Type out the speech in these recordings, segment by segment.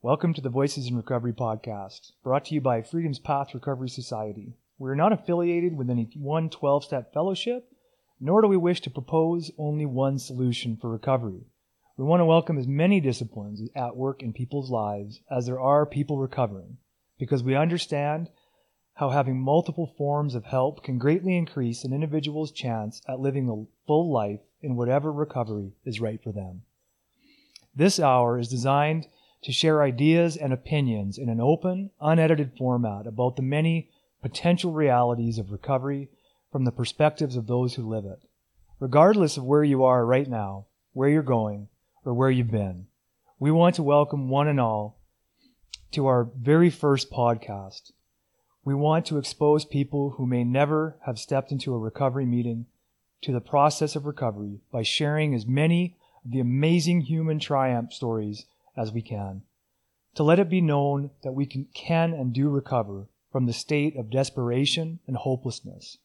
Welcome to the Voices in Recovery podcast, brought to you by Freedom's Path Recovery Society. We are not affiliated with any one 12 step fellowship, nor do we wish to propose only one solution for recovery. We want to welcome as many disciplines at work in people's lives as there are people recovering, because we understand how having multiple forms of help can greatly increase an individual's chance at living a full life in whatever recovery is right for them. This hour is designed to share ideas and opinions in an open, unedited format about the many potential realities of recovery from the perspectives of those who live it. Regardless of where you are right now, where you're going, or where you've been, we want to welcome one and all to our very first podcast. We want to expose people who may never have stepped into a recovery meeting to the process of recovery by sharing as many of the amazing human triumph stories as we can, to let it be known that we can, can and do recover from the state of desperation and hopelessness.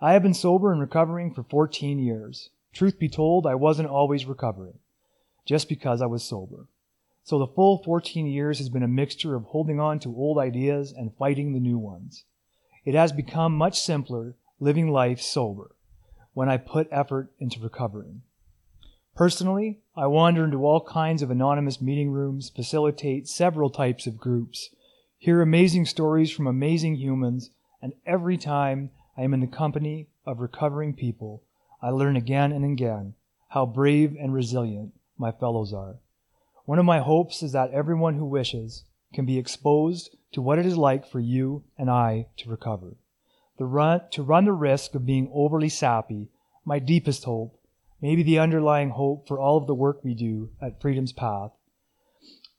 I have been sober and recovering for 14 years. Truth be told, I wasn't always recovering, just because I was sober. So the full 14 years has been a mixture of holding on to old ideas and fighting the new ones. It has become much simpler living life sober when I put effort into recovering. Personally, I wander into all kinds of anonymous meeting rooms, facilitate several types of groups, hear amazing stories from amazing humans, and every time I am in the company of recovering people, I learn again and again how brave and resilient my fellows are. One of my hopes is that everyone who wishes can be exposed to what it is like for you and I to recover. The run, to run the risk of being overly sappy, my deepest hope maybe the underlying hope for all of the work we do at Freedom's Path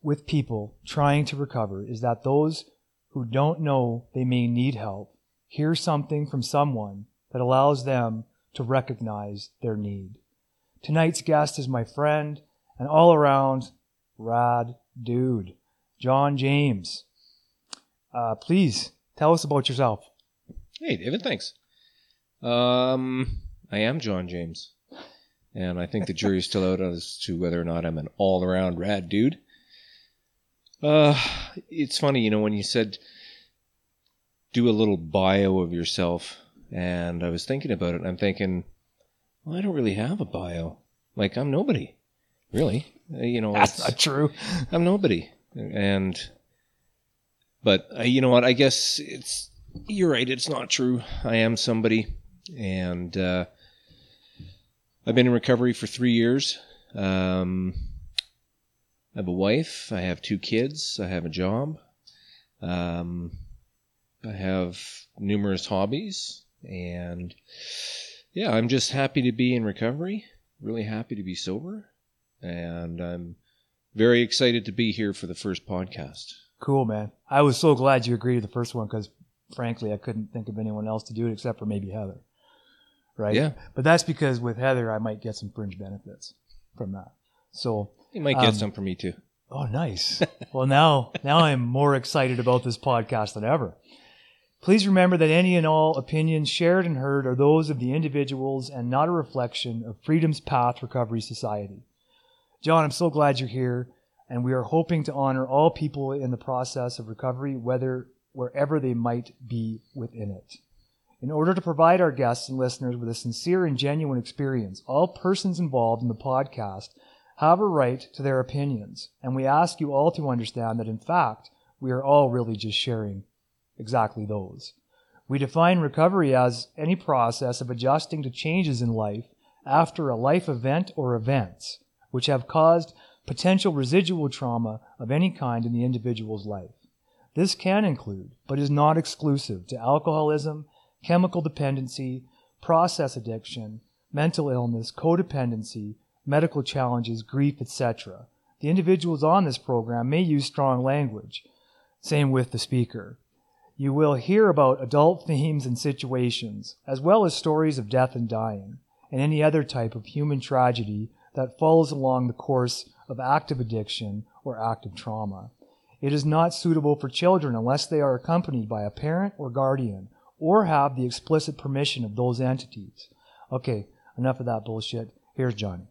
with people trying to recover is that those who don't know they may need help hear something from someone that allows them to recognize their need. Tonight's guest is my friend and all around rad dude, John James. Uh, please tell us about yourself. Hey, David, thanks. Um, I am John James and I think the jury's still out as to whether or not I'm an all around rad dude. Uh, it's funny, you know, when you said do a little bio of yourself, and I was thinking about it, and I'm thinking, well, I don't really have a bio. Like, I'm nobody, really. Uh, you know, that's not true. I'm nobody, and but uh, you know what? I guess it's you're right. It's not true. I am somebody, and uh, I've been in recovery for three years. Um, I have a wife. I have two kids. I have a job. Um, I have numerous hobbies. And yeah, I'm just happy to be in recovery. Really happy to be sober. And I'm very excited to be here for the first podcast. Cool, man. I was so glad you agreed to the first one because, frankly, I couldn't think of anyone else to do it except for maybe Heather right? Yeah. But that's because with Heather, I might get some fringe benefits from that. So you might get um, some from me too. Oh, nice. well, now now I'm more excited about this podcast than ever. Please remember that any and all opinions shared and heard are those of the individuals and not a reflection of Freedom's Path Recovery Society. John, I'm so glad you're here, and we are hoping to honor all people in the process of recovery, whether wherever they might be within it. In order to provide our guests and listeners with a sincere and genuine experience, all persons involved in the podcast have a right to their opinions, and we ask you all to understand that in fact, we are all really just sharing exactly those. We define recovery as any process of adjusting to changes in life after a life event or events which have caused potential residual trauma of any kind in the individual's life. This can include, but is not exclusive to alcoholism, chemical dependency, process addiction, mental illness, codependency, medical challenges, grief, etc. The individuals on this program may use strong language. Same with the speaker. You will hear about adult themes and situations, as well as stories of death and dying, and any other type of human tragedy that follows along the course of active addiction or active trauma. It is not suitable for children unless they are accompanied by a parent or guardian or have the explicit permission of those entities. Okay, enough of that bullshit. Here's Johnny.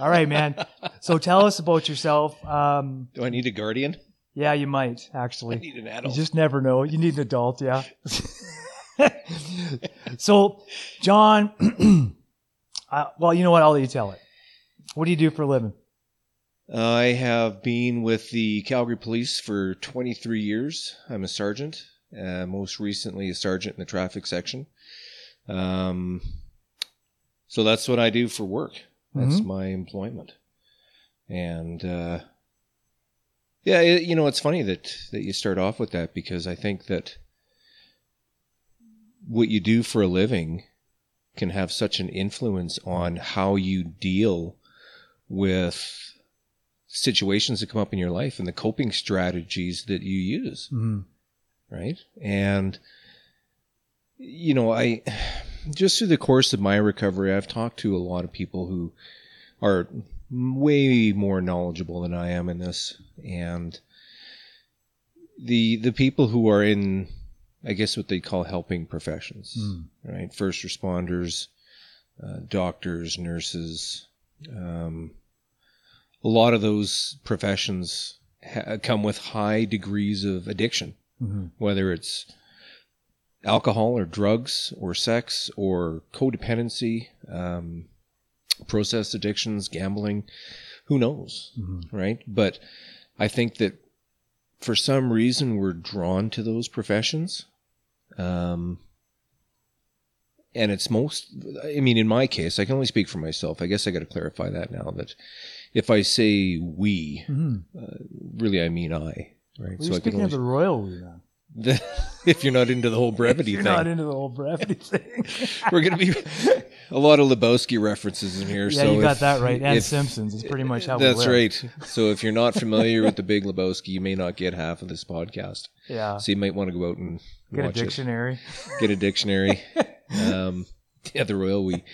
All right, man. So tell us about yourself. Um, Do I need a guardian? yeah, you might I actually. need an adult. You just never know. You need an adult, yeah. so, John, uh, well, you know what? I'll let you tell it. What do you do for a living? I have been with the Calgary Police for 23 years. I'm a sergeant, uh, most recently a sergeant in the traffic section. Um, so that's what I do for work. That's Mhm. my employment. And uh, yeah, it, you know, it's funny that that you start off with that because I think that what you do for a living can have such an influence on how you deal with situations that come up in your life and the coping strategies that you use Mm-hmm. Right? And you know i just through the course of my recovery i've talked to a lot of people who are way more knowledgeable than i am in this. And the the people who are in i guess what they call helping professions Mm. right? First responders uh, doctors nurses um, a lot of those professions ha- come with high degrees of addiction Mm-hmm. whether it's alcohol or drugs or sex or codependency, um, process addictions, gambling, who knows, Mm-hmm. right? But I think that for some reason we're drawn to those professions. Um, and it's most, I mean, in my case, I can only speak for myself. I guess I got to clarify that now that if I say we, Mm-hmm. really I mean I, right? You're I speaking of the royal we, if you're not into the whole brevity You're thing, not into the whole brevity thing. we're going to be a lot of Lebowski references in here. yeah, so you got if- that right. And if- Simpsons is pretty much how we That's right. So if you're not familiar with the Big Lebowski, you may not get half of this podcast. Yeah. So you might want to go out and Get a dictionary. it. Get a dictionary. um, yeah, the royal we.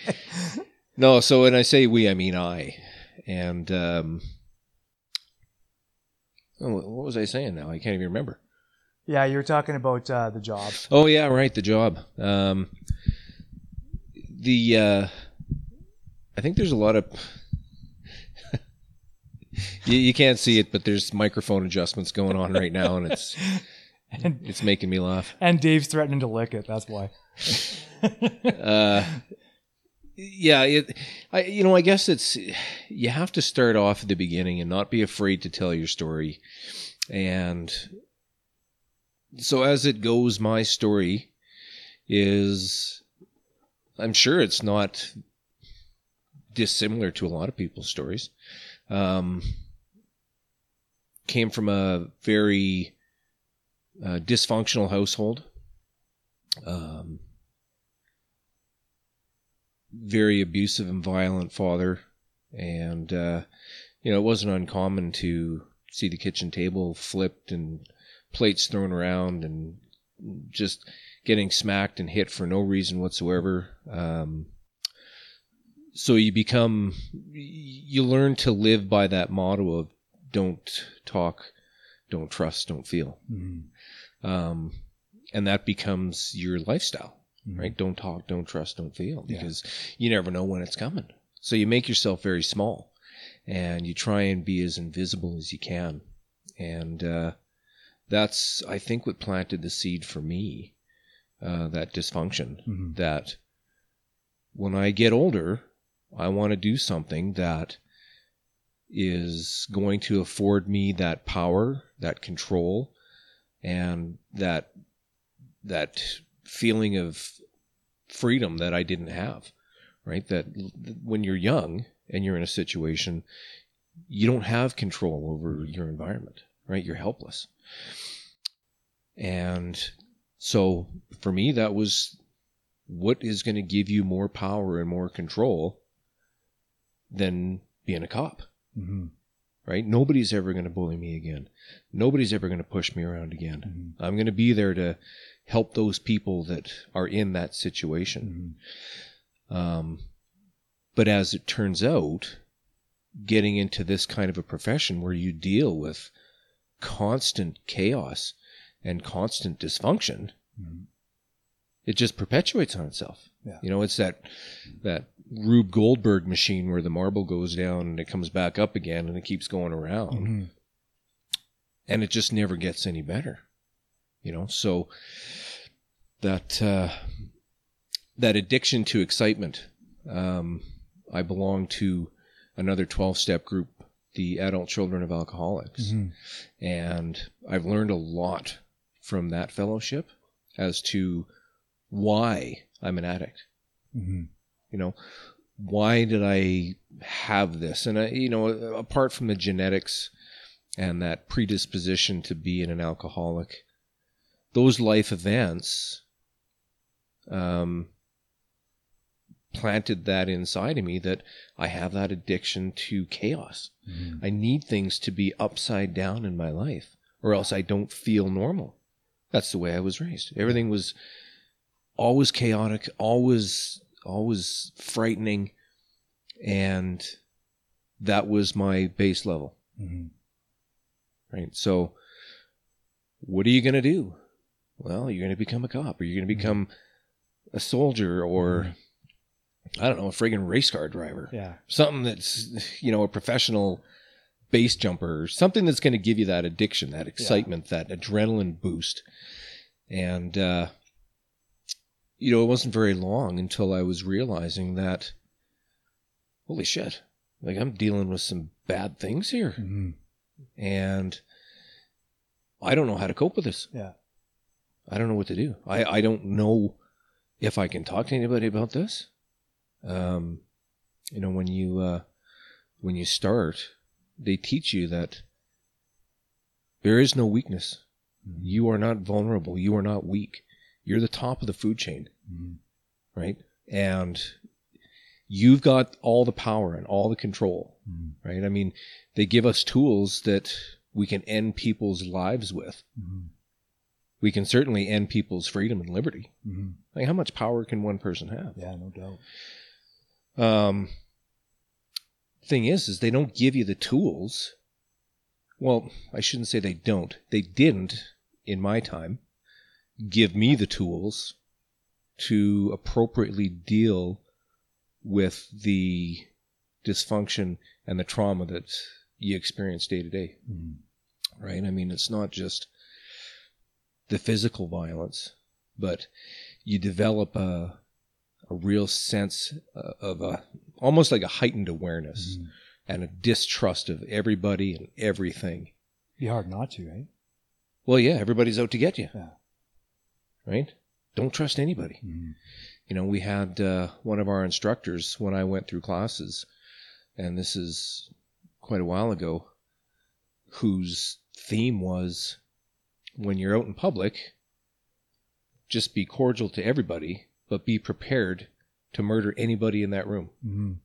No, so when I say we, I mean I. And um, what was I saying now? I can't even remember. Yeah, you were talking about uh, the job. Oh yeah, right. The job. Um, the uh, I think there's a lot of you, you can't see it, but there's microphone adjustments going on right now, and it's And, it's making me laugh. and Dave's threatening to lick it. That's why. Uh, yeah, it. I you know I guess it's you have to start off at the beginning and not be afraid to tell your story, and so as it goes, my story is I'm sure it's not dissimilar to a lot of people's stories. Um, came from a very uh, dysfunctional household. Um, very abusive and violent father, and uh, you know it wasn't uncommon to see the kitchen table flipped and plates thrown around and just getting smacked and hit for no reason whatsoever. Um, so you become, you learn to live by that motto of don't talk, don't trust, don't feel. Mhm. Um, and that becomes your lifestyle, Mhm. right? Don't talk, don't trust, don't feel Yeah. because you never know when it's coming. So you make yourself very small and you try and be as invisible as you can. And, uh, that's, I think, what planted the seed for me, uh, that dysfunction Mhm. that when I get older, I want to do something that is going to afford me that power, that control, and that that feeling of freedom that I didn't have. Right? That when you're young and you're in a situation, you don't have control over your environment. Right? You're helpless. And so for me, that was what is going to give you more power and more control than being a cop, Mhm. right? Nobody's ever going to bully me again. Nobody's ever going to push me around again. Mhm. I'm going to be there to help those people that are in that situation. Mhm. Um, but as it turns out, getting into this kind of a profession where you deal with constant chaos and constant dysfunction, Mhm. it just perpetuates on itself. Yeah. You know, it's that that Rube Goldberg machine where the marble goes down and it comes back up again and it keeps going around Mhm. and it just never gets any better. You know, so that uh, that addiction to excitement. Um, I belong to another twelve step group, the Adult Children of Alcoholics, Mhm. and I've learned a lot from that fellowship as to why I'm an addict. Mhm. You know, why did I have this? And I, you know, apart from the genetics and that predisposition to being an alcoholic, those life events um, planted that inside of me that I have that addiction to chaos. Mhm. I need things to be upside down in my life, or else I don't feel normal. That's the way I was raised. Everything was always chaotic, always, always frightening, and that was my base level, Mhm. right? So, what are you going to do? Well, you're going to become a cop, or you're going to become a soldier, or I don't know, a friggin' race car driver. Yeah. something that's you know a professional base jumper something that's going to give you that addiction that excitement that adrenaline boost. And uh you know it wasn't very long until i was realizing that holy shit like i'm dealing with some bad things here. Mhm. and i don't know how to cope with this. Yeah. I don't know what to do. I, I don't know if I can talk to anybody about this. Um, you know, when you uh, when you start, they teach you that there is no weakness. You are not vulnerable. You are not weak. You're the top of the food chain, Mhm. right? And you've got all the power and all the control, Mhm. right? I mean, they give us tools that we can end people's lives with. Mhm. We can certainly end people's freedom and liberty. Mhm. Like, how much power can one person have? Yeah, no doubt. Um, thing is, is they don't give you the tools. Well, I shouldn't say they don't. They didn't in my time give me the tools to appropriately deal with the dysfunction and the trauma that you experience day to day. Mhm. right? I mean, it's not just the physical violence, but you develop a a real sense uh, of a almost like a heightened awareness Mhm. and a distrust of everybody and everything. Be hard not to, right? Well, yeah, everybody's out to get you, Yeah. right? Don't trust anybody. Mhm. You know, we had uh, one of our instructors when I went through classes, and this is quite a while ago, whose theme was when you're out in public, just be cordial to everybody, but be prepared to murder anybody in that room. Mhm.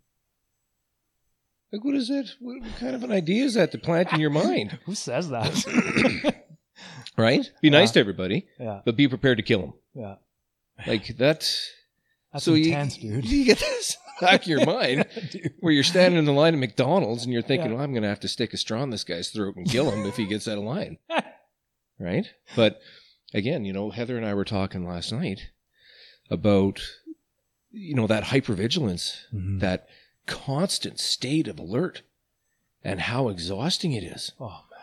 Like, what is that? What, what kind of an idea is that to plant in your mind? Who says that? Right? Be nice Yeah. to everybody, yeah, but be prepared to kill them. yeah. Like that. That's so intense, you, dude. You get this back in your mind. where you're standing in the line at McDonald's and you're thinking, Yeah. well, I'm going to have to stick a straw in this guy's throat and kill him if he gets out of line. Right? But again, you know, Heather and I were talking last night about, you know, that hypervigilance, Mhm. that constant state of alert and how exhausting it is, Oh man.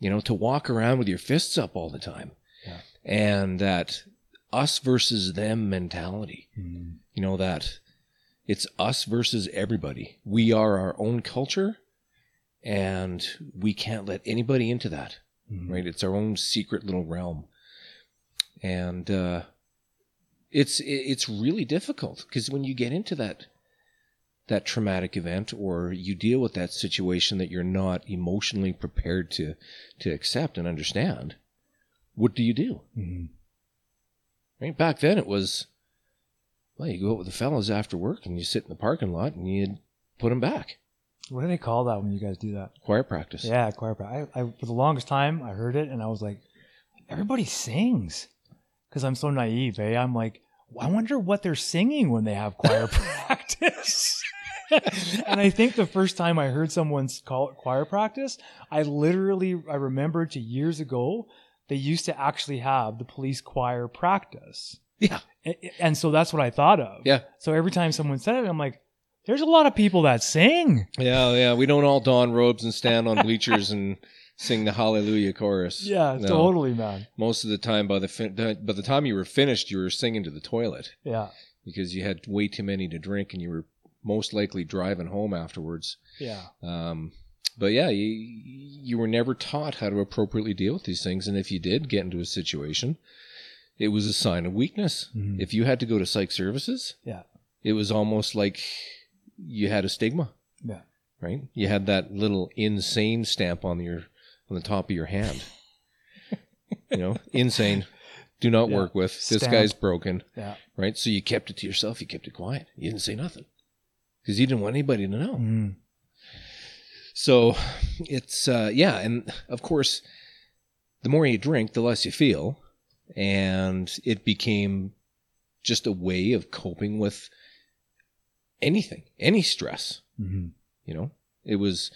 you know, to walk around with your fists up all the time. Yeah. And that us versus them mentality Mhm. you know that it's us versus everybody we are our own culture and we can't let anybody into that Mhm. right it's our own secret little realm and uh it's it's really difficult because when you get into that that traumatic event or you deal with that situation that you're not emotionally prepared to to accept and understand what do you do Mhm. Right back then, it was well, you go out with the fellas after work and you sit in the parking lot and you put them back. What do they call that when you guys do that? Choir practice. Yeah, choir practice. I, I, for the longest time, I heard it and I was like, everybody sings. Because I'm so naive, eh? I'm like, I wonder what they're singing when they have choir practice. and I think the first time I heard someone call it choir practice, I literally, I remembered to years ago, they used to actually have the police choir practice. Yeah. And so that's what I thought of. Yeah. So every time someone said it, I'm like, there's a lot of people that sing. Yeah, yeah. We don't all don robes and stand on bleachers and sing the Hallelujah chorus. Yeah, No. totally, man. Most of the time, by the fin- by the time you were finished, you were singing to the toilet Yeah. because you had way too many to drink, and you were most likely driving home afterwards. Yeah. Um, but yeah, you you were never taught how to appropriately deal with these things, and if you did get into a situation, it was a sign of weakness. Mhm. If you had to go to psych services, Yeah. it was almost like you had a stigma. Yeah. right? You had that little insane stamp on your on the top of your hand. you know, insane. Do not Yeah. work with. This guy's broken, Yeah. right? So you kept it to yourself. You kept it quiet. You didn't say nothing because you didn't want anybody to know. Mm. So it's uh, yeah, and of course, the more you drink, the less you feel, and it became just a way of coping with anything, any stress. Mhm. You know, it was,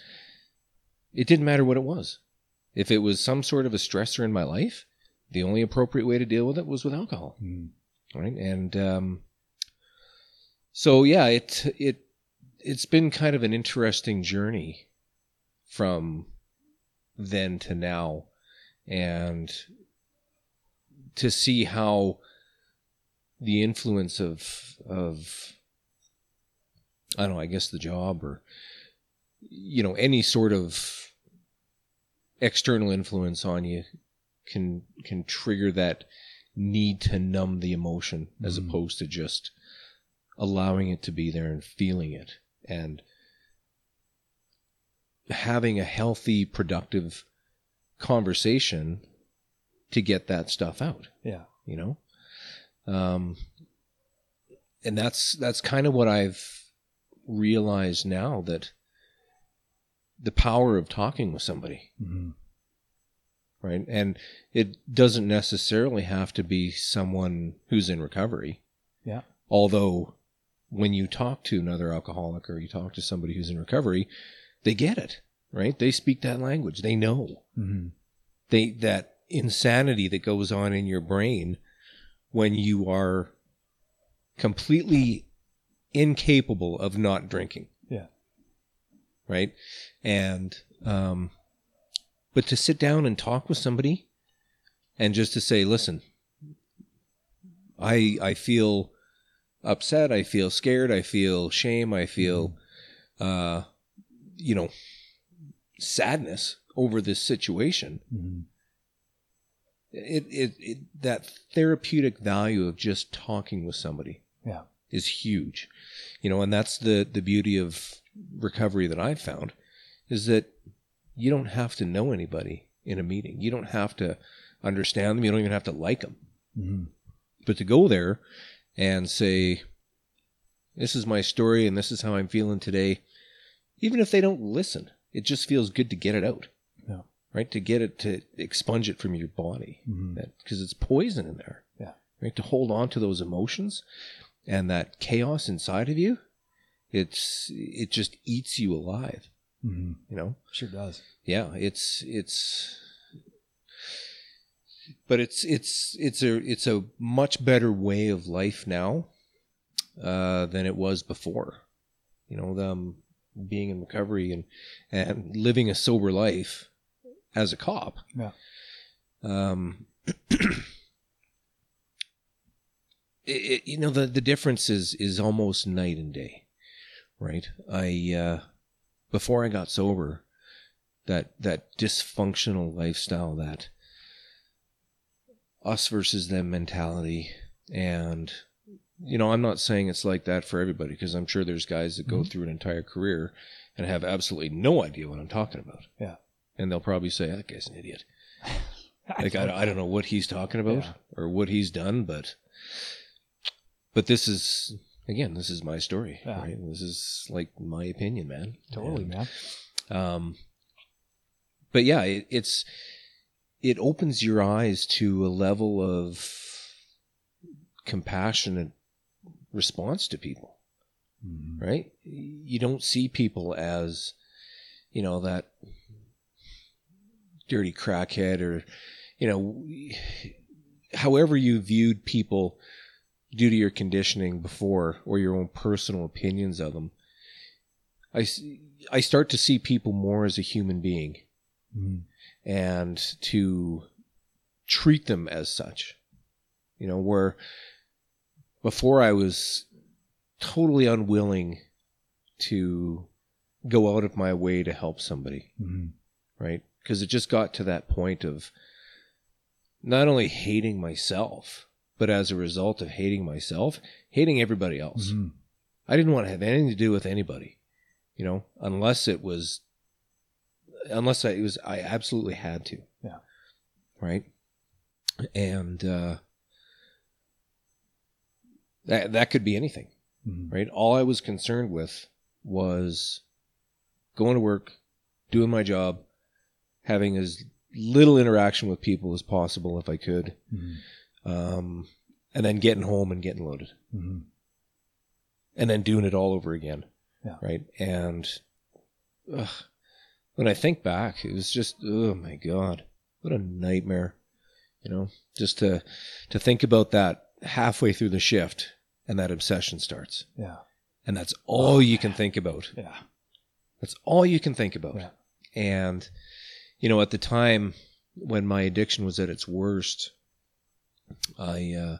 it didn't matter what it was. If it was some sort of a stressor in my life, the only appropriate way to deal with it was with alcohol. Mm. Right. And, um, so yeah, it, it, it's been kind of an interesting journey from then to now and to see how the influence of, of, I don't know, I guess the job or, you know, any sort of external influence on you can, can trigger that need to numb the emotion as Mhm. opposed to just allowing it to be there and feeling it and having a healthy, productive conversation to get that stuff out Yeah. you know um and that's that's kind of what i've realized now that the power of talking with somebody Mhm. right and it doesn't necessarily have to be someone who's in recovery Yeah. although when you talk to another alcoholic or you talk to somebody who's in recovery they get it right they speak that language they know Mhm. they that insanity that goes on in your brain when you are completely incapable of not drinking. Yeah. Right? And um but to sit down and talk with somebody and just to say, listen, I I feel upset, I feel scared, I feel shame, I feel uh you know sadness over this situation Mhm. it, it, it that therapeutic value of just talking with somebody Yeah. Is huge. You know and that's the the beauty of recovery that i've found is that you don't have to know anybody in a meeting. You don't have to understand them. You don't even have to like them Mhm. but to go there and say this is my story and this is how i'm feeling today even if they don't listen it just feels good to get it out. Yeah. right? To get it to expunge it from your body. Because it's poison in there. Yeah. right? To hold on to those emotions and that chaos inside of you it's it just eats you alive Mhm. you know Sure does. yeah it's it's but it's it's it's a it's a much better way of life now uh than it was before you know them being in recovery and and living a sober life as a cop Yeah. um it, you know the the difference is is almost night and day right i uh before i got sober that that dysfunctional lifestyle that us versus them mentality and you know i'm not saying it's like that for everybody because i'm sure there's guys that go Mhm. through an entire career and have absolutely no idea what i'm talking about Yeah. and they'll probably say that guy's an idiot like I, don't- I don't know what he's talking about Yeah. or what he's done but but this is again this is my story Yeah. right this is like my opinion man Totally, And, man. um but yeah it, it's it opens your eyes to a level of compassionate response to people Mhm. right? You don't see people as, you know, that dirty crackhead or, you know, however you viewed people due to your conditioning before or your own personal opinions of them, I, I start to see people more as a human being Mhm. and to treat them as such. You know, where before I was totally unwilling to go out of my way to help somebody, Mhm. right? Because it just got to that point of not only hating myself, but as a result of hating myself, hating everybody else. Mhm. I didn't want to have anything to do with anybody, you know, unless it was, unless I it was, I absolutely had to. Yeah. Right. And, uh, that, that could be anything, Mhm. right? All I was concerned with was going to work, doing my job, having as little interaction with people as possible if I could, Mhm. Um, and then getting home and getting loaded Mhm. and then doing it all over again. Yeah. Right. And ugh, when I think back, it was just, oh my God, what a nightmare. You know, just to, to think about that halfway through the shift and that obsession starts. Yeah. And that's all you can think about. Yeah. That's all you can think about. Yeah. And, you know, at the time when my addiction was at its worst, I, uh,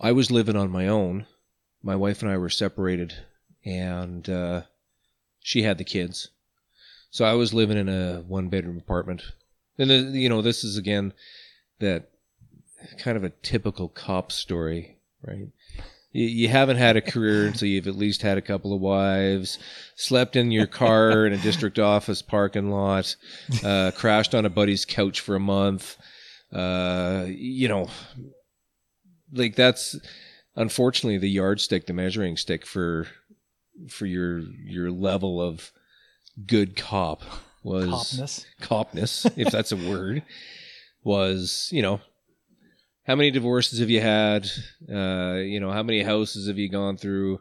I was living on my own. My wife and I were separated and, uh, she had the kids. So I was living in a one bedroom apartment. And, uh, you know, this is again that kind of a typical cop story, right? You, you haven't had a career until you've at least had a couple of wives, slept in your car in a district office parking lot, uh, crashed on a buddy's couch for a month. Uh, you know, like that's unfortunately the yardstick, the measuring stick for for your your level of good cop was Copness. copness, if that's a word, was, you know, how many divorces have you had? Uh, you know, how many houses have you gone through?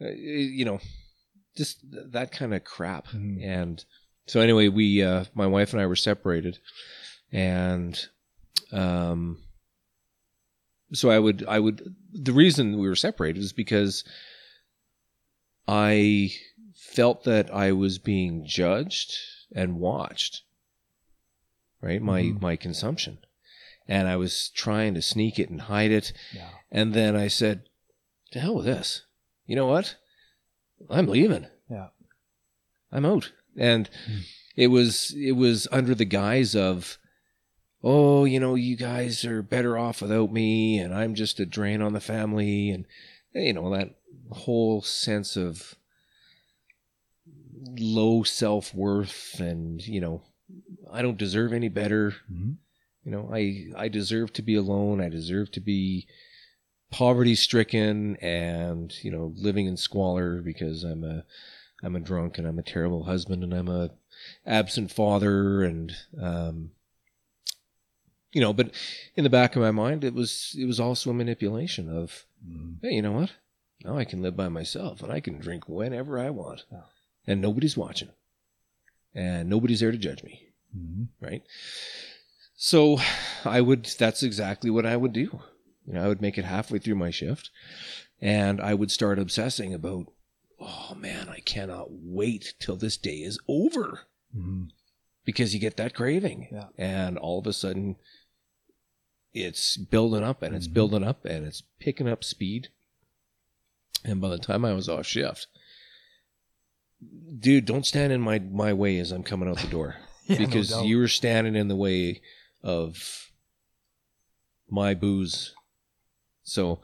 Uh, you know, just that kind of crap. Mhm. And so anyway, we, uh, my wife and I were separated and, um, so I would, I would, the reason we were separated is because I felt that I was being judged and watched. Right? My Mhm. my consumption. And I was trying to sneak it and hide it. Yeah. And then I said, To hell with this. You know what? I'm leaving. Yeah. I'm out. And Hmm. it was it was under the guise of oh, you know, you guys are better off without me and I'm just a drain on the family and you know, that whole sense of low self-worth and, you know, I don't deserve any better. Mhm. You know, I I deserve to be alone. I deserve to be poverty stricken and, you know, living in squalor because I'm a I'm a drunk and I'm a terrible husband and I'm a absent father and um you know, but in the back of my mind it was it was also a manipulation of Mhm. hey, you know what? Now I can live by myself and I can drink whenever I want. And nobody's watching. And nobody's there to judge me Mhm. right? So I would, that's exactly what I would do. You know, I would make it halfway through my shift and I would start obsessing about, oh man, I cannot wait till this day is over Mhm. because you get that craving. Yeah. And all of a sudden it's building up and it's Mhm. building up and it's picking up speed. And by the time I was off shift, dude, don't stand in my, my way as I'm coming out the door Yeah, because doubt. you were standing in the way of my booze. So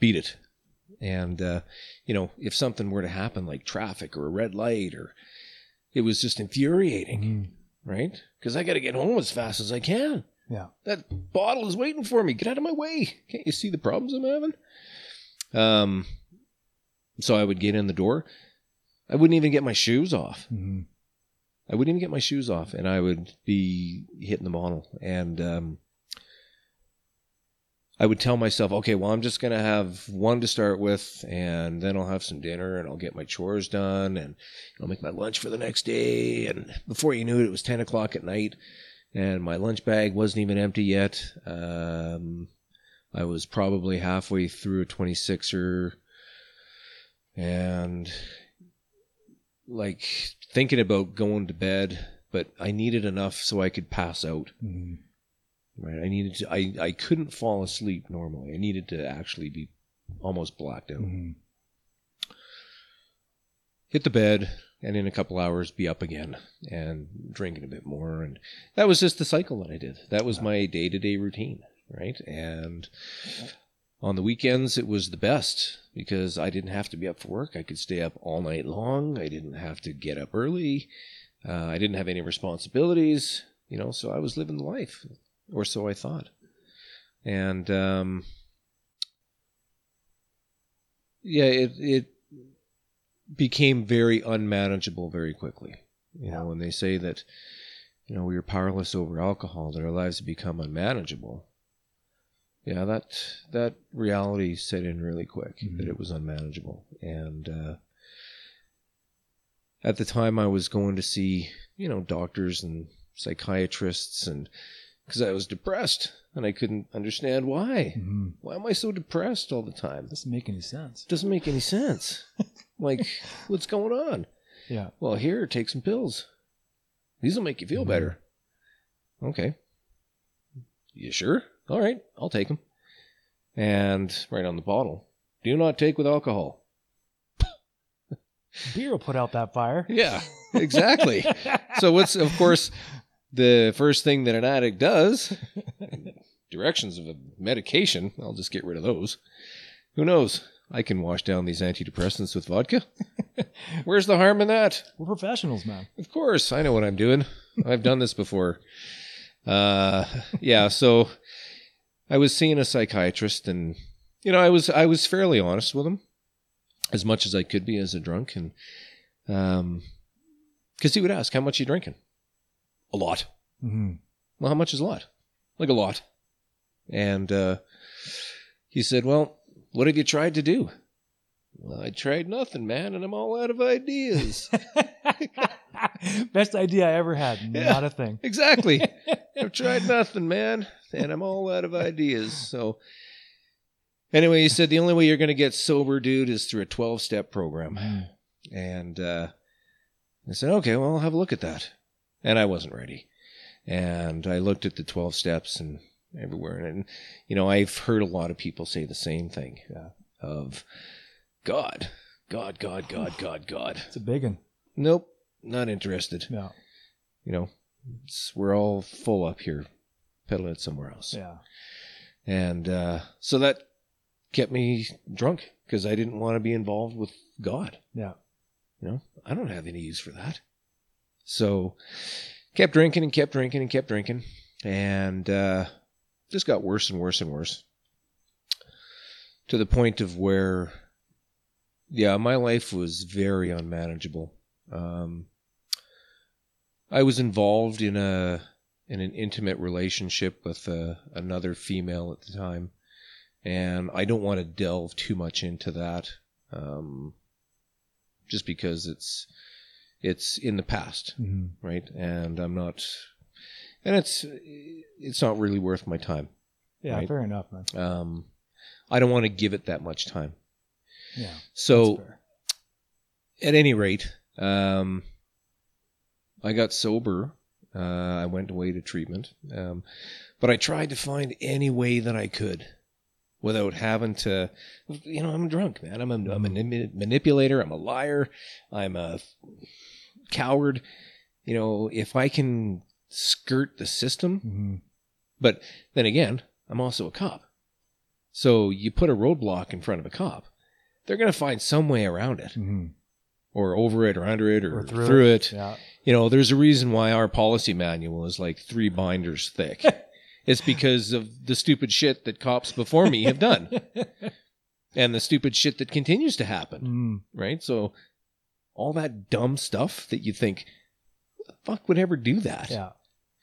beat it. And, uh, you know, if something were to happen like traffic or a red light or it was just infuriating, Mhm. right? Because I got to get home as fast as I can. Yeah. That bottle is waiting for me. Get out of my way. Can't you see the problems I'm having? Um, so I would get in the door. I wouldn't even get my shoes off. Mhm. I wouldn't even get my shoes off, and I would be hitting the bottle. And um, I would tell myself, okay, well, I'm just gonna have one to start with, and then I'll have some dinner, and I'll get my chores done, and I'll make my lunch for the next day. And before you knew it, it was ten o'clock at night, and my lunch bag wasn't even empty yet. Um, I was probably halfway through a 26er and like thinking about going to bed, but I needed enough so I could pass out. hmm Right. I needed to, I, I couldn't fall asleep normally. I needed to actually be almost blacked out. hmm Hit the bed and in a couple hours be up again and drinking a bit more. And that was just the cycle that I did. That was my day to day routine. Right. And on the weekends, it was the best because I didn't have to be up for work. I could stay up all night long. I didn't have to get up early. Uh, I didn't have any responsibilities, you know, so I was living life, or so I thought. And, um, yeah, it, it became very unmanageable very quickly. You know, when they say that, you know, we are powerless over alcohol, that our lives become unmanageable. Yeah, that that reality set in really quick Mhm. that it was unmanageable, and uh, at the time I was going to see you know doctors and psychiatrists, and because I was depressed and I couldn't understand why. hmm Why am I so depressed all the time? Doesn't make any sense. doesn't make any sense. like, what's going on? Yeah. Well, here, take some pills. These will make you feel Mhm. better. Okay. You sure? All right, I'll take them. And right on the bottle, do not take with alcohol. Beer will put out that fire. Yeah, exactly. so what's of course the first thing that an addict does? Directions of a medication. I'll just get rid of those. Who knows? I can wash down these antidepressants with vodka. Where's the harm in that? We're professionals, man. Of course, I know what I'm doing. I've done this before. Uh, yeah, so I was seeing a psychiatrist, and you know, I was I was fairly honest with him, as much as I could be as a drunk, and um, because he would ask, "How much you drinking?" A lot. hmm Well, how much is a lot? Like a lot. And uh, he said, "Well, what have you tried to do?" Well, I tried nothing, man, and I'm all out of ideas. Best idea I ever had. Yeah. Not a thing. Exactly. I've tried nothing, man, and I'm all out of ideas. So, anyway, he said the only way you're going to get sober, dude, is through a 12 step program. Mhm. And uh, I said, okay, well, I'll have a look at that. And I wasn't ready. And I looked at the 12 steps and everywhere. And, you know, I've heard a lot of people say the same thing Yeah. of God, God, God, God, God, God. It's a big one. Nope, not interested Yeah. you know, it's, we're all full up here, peddling it somewhere else. Yeah. And uh, so that kept me drunk because I didn't want to be involved with God. Yeah. You know, I don't have any use for that. So kept drinking and kept drinking and kept drinking. And uh, just got worse and worse and worse to the point of where, yeah, my life was very unmanageable. Um, I was involved in a in an intimate relationship with uh, another female at the time, and I don't want to delve too much into that, um, just because it's it's in the past, hmm right? And I'm not, and it's it's not really worth my time. Yeah. Right. Fair enough, man. Um, I don't want to give it that much time. Yeah. So at any rate, um, I got sober. Uh, I went away to treatment, um, but I tried to find any way that I could without having to. You know, I'm drunk, man. I'm a, I'm a mani- manipulator. I'm a liar. I'm a coward. You know, if I can skirt the system, Mhm. but then again, I'm also a cop. So you put a roadblock in front of a cop, they're going to find some way around it Mhm. or over it or under it or, Or through through, it. Yeah. You know, there's a reason why our policy manual is like three binders thick. it's because of the stupid shit that cops before me have done and the stupid shit that continues to happen, Mm. right? So all that dumb stuff that you think, the fuck would ever do that? Yeah.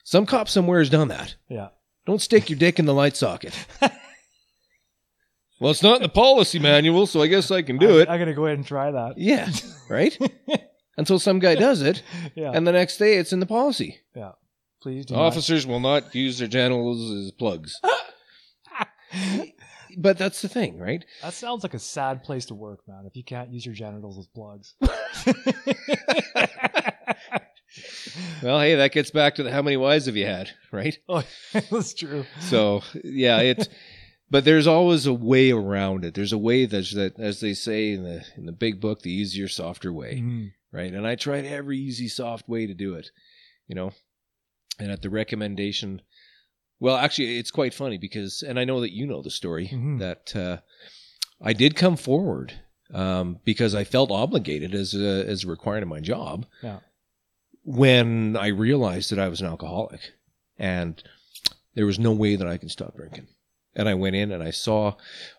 Some cop somewhere has done that. Yeah. Don't stick your dick in the light socket. well, it's not in the policy manual, so I guess I can do I, it. I gotta go ahead and try that. yeah, right? Until some guy does it, Yeah. and the next day it's in the policy. Yeah. Please do not. Officers will not use their genitals as plugs. but that's the thing, right? That sounds like a sad place to work, man. If you can't use your genitals as plugs. Well, hey, that gets back to the how many wives have you had, right? oh, that's true. So yeah, it's but there's always a way around it. There's a way that's that as they say in the in the big book, the easier, softer way, Mhm. right? And I tried every easy, soft way to do it, you know. And at the recommendation, well, actually, it's quite funny because, and I know that you know the story Mhm. that uh, I did come forward um, because I felt obligated as a, as a requirement of my job. Yeah. When I realized that I was an alcoholic, and there was no way that I could stop drinking, and I went in and I saw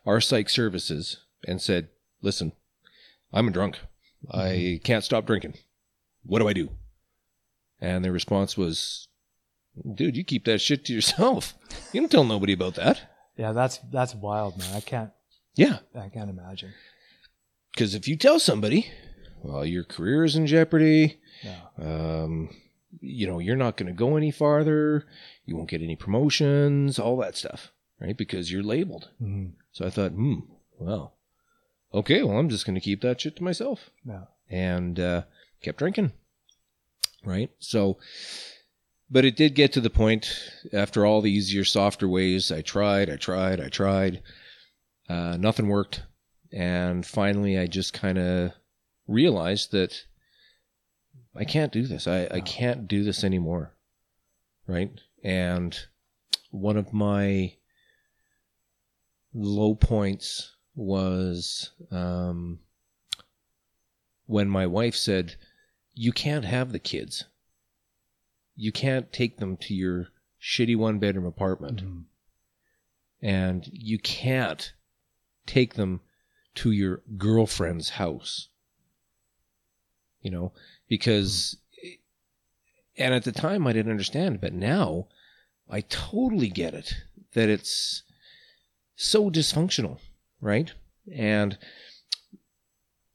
our psych services and said, "Listen, I'm a drunk. I can't stop drinking. What do I do?" And the response was, "Dude, you keep that shit to yourself. You don't tell nobody about that." Yeah, that's that's wild, man. I can't Yeah, I can't imagine. because if you tell somebody, well, your career is in jeopardy. Yeah. Um, you know, you're not going to go any farther. You won't get any promotions, all that stuff, right? Because you're labeled. Mhm. So I thought, hmm, well, okay, well, I'm just going to keep that shit to myself. Yeah. And uh, kept drinking, right? So, but it did get to the point after all the easier, softer ways. I tried, I tried, I tried. Uh, nothing worked. And finally, I just kind of realized that I can't do this. I, I can't do this anymore. Right. And one of my low points was um, when my wife said, You can't have the kids. You can't take them to your shitty one bedroom apartment. Mhm. And you can't take them to your girlfriend's house. You know, because, and at the time I didn't understand, but now I totally get it that it's so dysfunctional, right? And,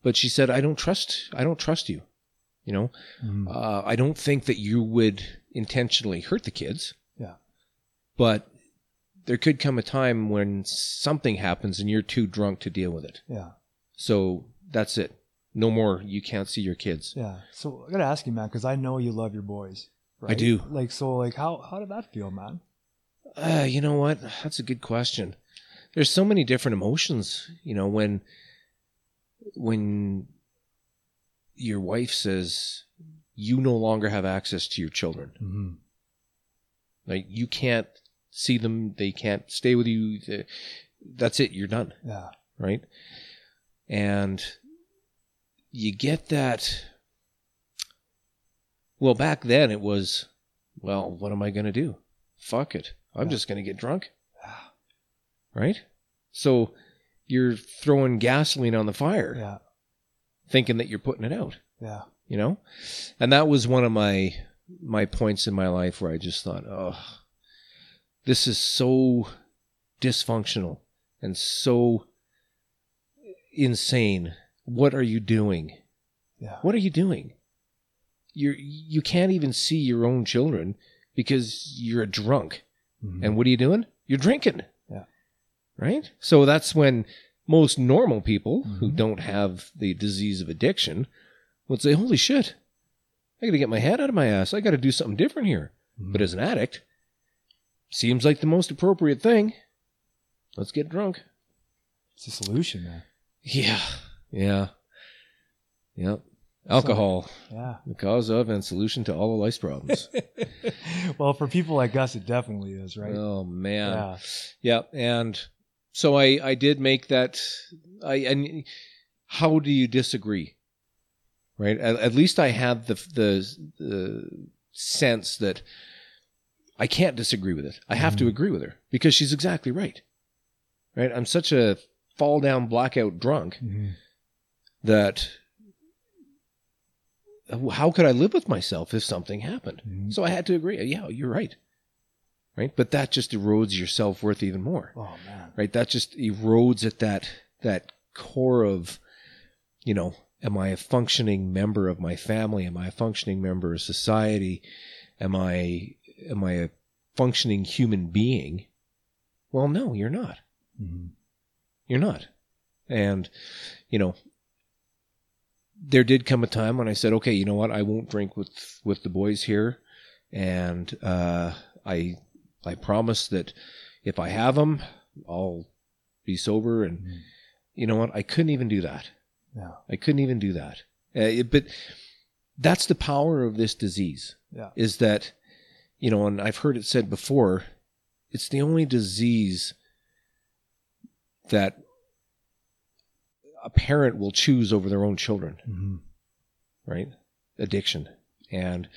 but she said, I don't trust, I don't trust you. You know, Mhm. uh, I don't think that you would intentionally hurt the kids. Yeah. But there could come a time when something happens and you're too drunk to deal with it. Yeah. So that's it. No more. You can't see your kids. Yeah. So I gotta ask you, man, because I know you love your boys. I do. Like, so, like, how how did that feel, man? Uh, you know what? That's a good question. There's so many different emotions. You know when when your wife says you no longer have access to your children. Mm-hmm. Like you can't see them. They can't stay with you. That's it. You're done. Yeah. right? And you get that. Well, back then it was, well, what am I going to do? Fuck it. I'm Yeah. just going to get drunk. Yeah. Right? So you're throwing gasoline on the fire, Yeah. Thinking that you're putting it out, Yeah. you know? And that was one of my my points in my life where I just thought, oh, this is so dysfunctional and so insane. What are you doing? Yeah. What are you doing? You're you can't even see your own children because you're a drunk. Mhm. And what are you doing? You're drinking. Yeah. Right? So that's when most normal people who Mhm. don't have the disease of addiction would say, Holy shit, I gotta get my head out of my ass. I gotta do something different here. Mhm. But as an addict, seems like the most appropriate thing. Let's get drunk. it's a solution, man. Yeah. Yeah. Yep. Alcohol, Yeah. the cause of and solution to all of life's problems. well, for people like us, it definitely is, right? Oh man. Yeah. Yeah, and so I I did make that. I and how do you disagree? Right. At, at least I had the the the sense that I can't disagree with it. I have to Mhm. agree with her because she's exactly right. Right. I'm such a fall down blackout drunk Mhm. that how could I live with myself if something happened? Mhm. So I had to agree. Yeah, you're right. Right. But that just erodes your self worth even more Oh man. right that just erodes at that that core of you know am i a functioning member of my family am i a functioning member of society am i am i a functioning human being well no you're not Mhm. You're not. And, you know, there did come a time when I said, okay, you know what? I won't drink with, with the boys here. And, uh, I, I promise that if I have them, I'll be sober. And Mhm. you know what? I couldn't even do that. Yeah. I couldn't even do that. Uh, it- but that's the power of this disease Yeah. is that, you know, and I've heard it said before, it's the only disease that a parent will choose over their own children, hmm right? Addiction. And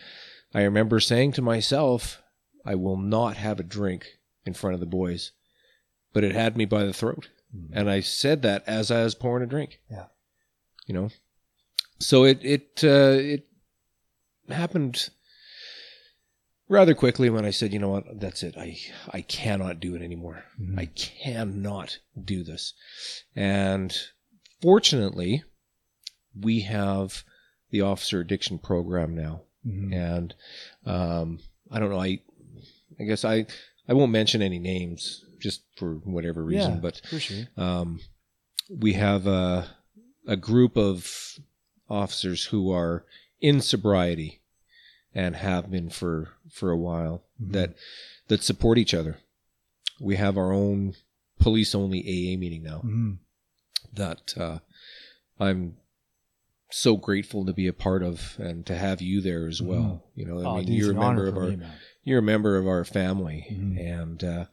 I remember saying to myself, I will not have a drink in front of the boys, but it had me by the throat. And I said that as I was pouring a drink. Yeah. You know, so it it uh, it happened rather quickly when I said, you know what, that's it. I I cannot do it anymore. Mhm. I cannot do this. And fortunately, we have the officer addiction program now, Mhm. and um, I don't know. I I guess I I won't mention any names just for whatever reason, Yeah, but sure. um, we have a, a group of officers who are in sobriety and have been for for a while Mhm. that that support each other. We have our own police only AA meeting now Mhm. that uh, I'm so grateful to be a part of and to have you there as well. You know, I Oh, mean, you're a member of our me. You're a member of our family Mhm. and uh,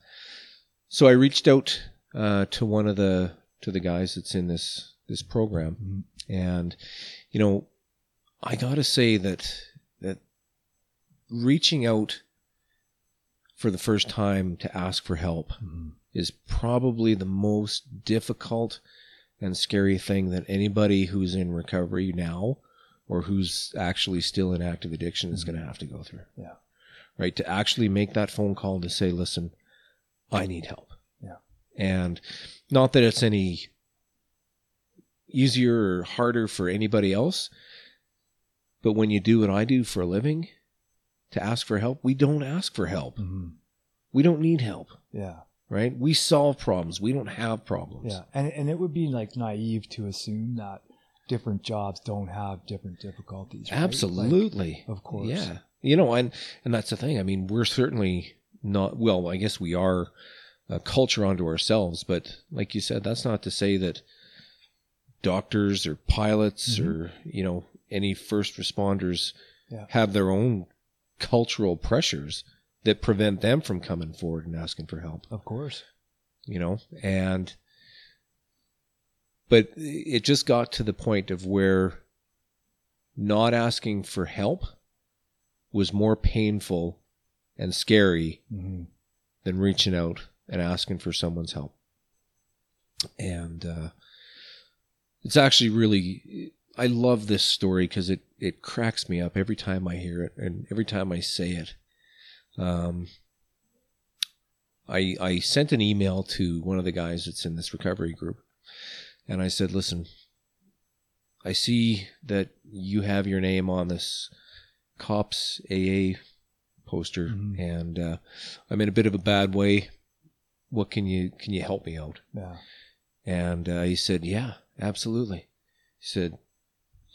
so i reached out uh, to one of the to the guys that's in this this program Mhm. and you know i gotta say that that reaching out for the first time to ask for help Mhm. is probably the most difficult and scary thing that anybody who's in recovery now or who's actually still in active addiction is Mhm. going to have to go through. Yeah. Right. To actually make that phone call to say, listen, I need help. Yeah. And not that it's any easier or harder for anybody else, but when you do what I do for a living, to ask for help, we don't ask for help. Mhm. We don't need help Yeah. right? We solve problems. We don't have problems. Yeah. And and it would be like naive to assume that different jobs don't have different difficulties. right? Like, Absolutely. of course. Yeah. You know, and and that's the thing. I mean, we're certainly not well, I guess we are a culture unto ourselves, but like you said, that's not to say that doctors or pilots Mhm. or, you know, any first responders Yeah. have their own cultural pressures that prevent them from coming forward and asking for help. of course. you know and but it just got to the point of where not asking for help was more painful and scary Mhm. than reaching out and asking for someone's help and uh, it's actually really i love this story because it it cracks me up every time i hear it and every time i say it um, I I sent an email to one of the guys that's in this recovery group, and I said, "Listen, I see that you have your name on this cops AA poster, Mhm. and uh, I'm in a bit of a bad way. What can you can you help me out?" Yeah. And uh, he said, "Yeah, absolutely." He said,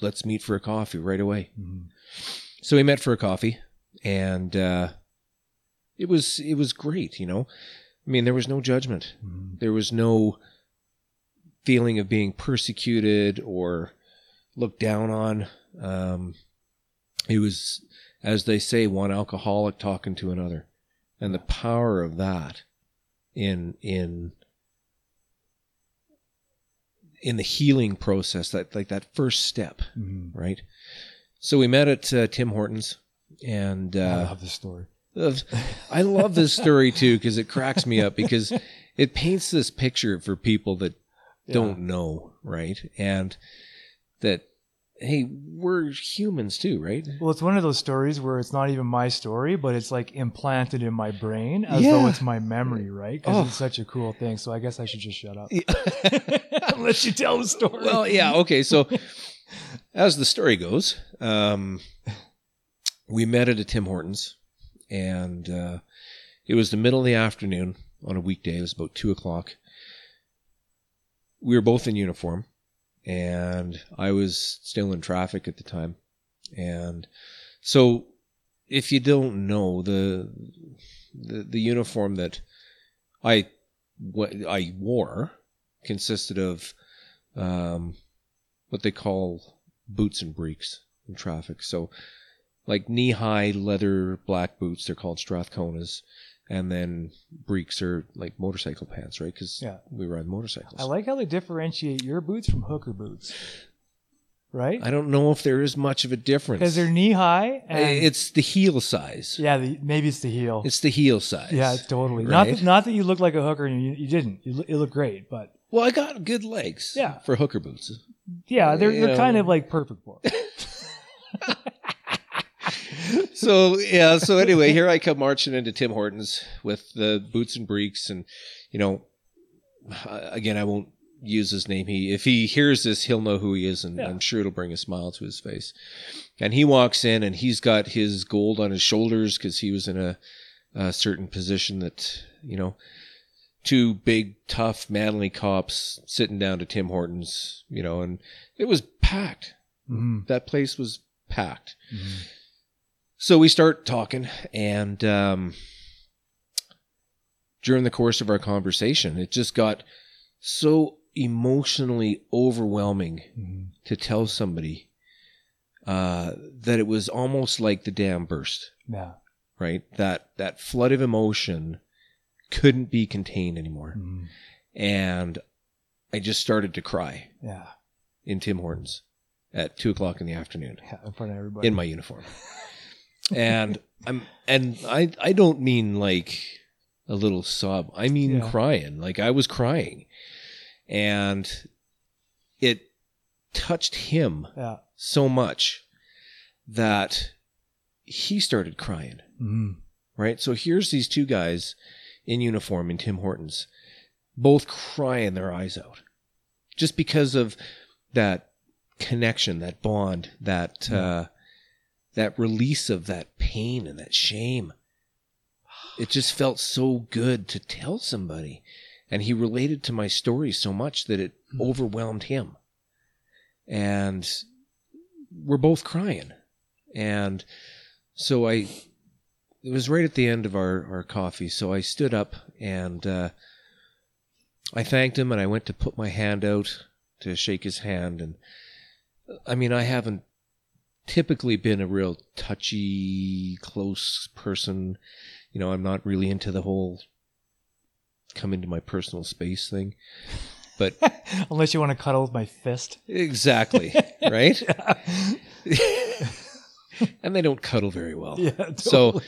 "Let's meet for a coffee right away." Mhm. So we met for a coffee, and uh, it was it was great. You know, I mean, there was no judgment. Mhm. There was no feeling of being persecuted or looked down on. Um, it was, as they say, one alcoholic talking to another, and the power of that in in in the healing process that like that first step Mhm. right so we met at uh, tim hortons and I uh, love this story. I love this story too because it cracks me up because it paints this picture for people that don't know, right? And that hey, we're humans too, right? Well, it's one of those stories where it's not even my story, but it's like implanted in my brain as though it's my memory, right? Because Oh. it's such a cool thing. So I guess I should just shut up. Unless you tell the story. well, yeah, okay. So as the story goes, um, we met at a Tim Hortons, and uh, it was the middle of the afternoon on a weekday. It was about two o'clock. we were both in uniform, and I was still in traffic at the time, and so if you don't know the the, the uniform that I I wore consisted of um, what they call boots and breeks in traffic. So, like knee high leather black boots, they're called Strathconas, and then breeks are like motorcycle pants, right? Because Yeah. we ride motorcycles. I like how they differentiate your boots from hooker boots, right? I don't know if there is much of a difference. Because they're knee high and it's the heel size. yeah, the, maybe it's the heel. It's the heel size. yeah, totally not. That, not that you look like a hooker and you, you didn't. You, look- you look great, but Well, I got good legs. Yeah. For hooker boots. yeah, they're You they're know. kind of like perfect for. it. so yeah so anyway here i come marching into tim hortons with the boots and breeks and you know uh, again i won't use his name he if he hears this he'll know who he is and Yeah. i'm sure it'll bring a smile to his face and he walks in and he's got his gold on his shoulders because he was in a, a certain position that you know two big tough manly cops sitting down to tim hortons you know and it was packed Mhm. that place was packed Mhm. So we start talking, and um, during the course of our conversation, it just got so emotionally overwhelming Mhm. to tell somebody uh, that it was almost like the dam burst. Yeah. Right, that that flood of emotion couldn't be contained anymore, Mhm. and I just started to cry Yeah. in Tim Hortons at two o'clock in the afternoon. Yeah. In front of everybody. in my uniform. and I'm and I I don't mean like a little sob. I mean Yeah. crying. Like I was crying. And it touched him yeah. so much that he started crying. Mhm. Right? So here's these two guys in uniform in Tim Hortons, both crying their eyes out. Just because of that connection, that bond, that Yeah. uh that release of that pain and that shame. It just felt so good to tell somebody. And he related to my story so much that it Hmm. overwhelmed him. And we're both crying. And so I it was right at the end of our, our coffee, so I stood up and uh, I thanked him and I went to put my hand out to shake his hand and I mean I haven't typically been a real touchy close person. You know, I'm not really into the whole come into my personal space thing. But Unless you want to cuddle with my fist. exactly, right? And they don't cuddle very well. yeah So-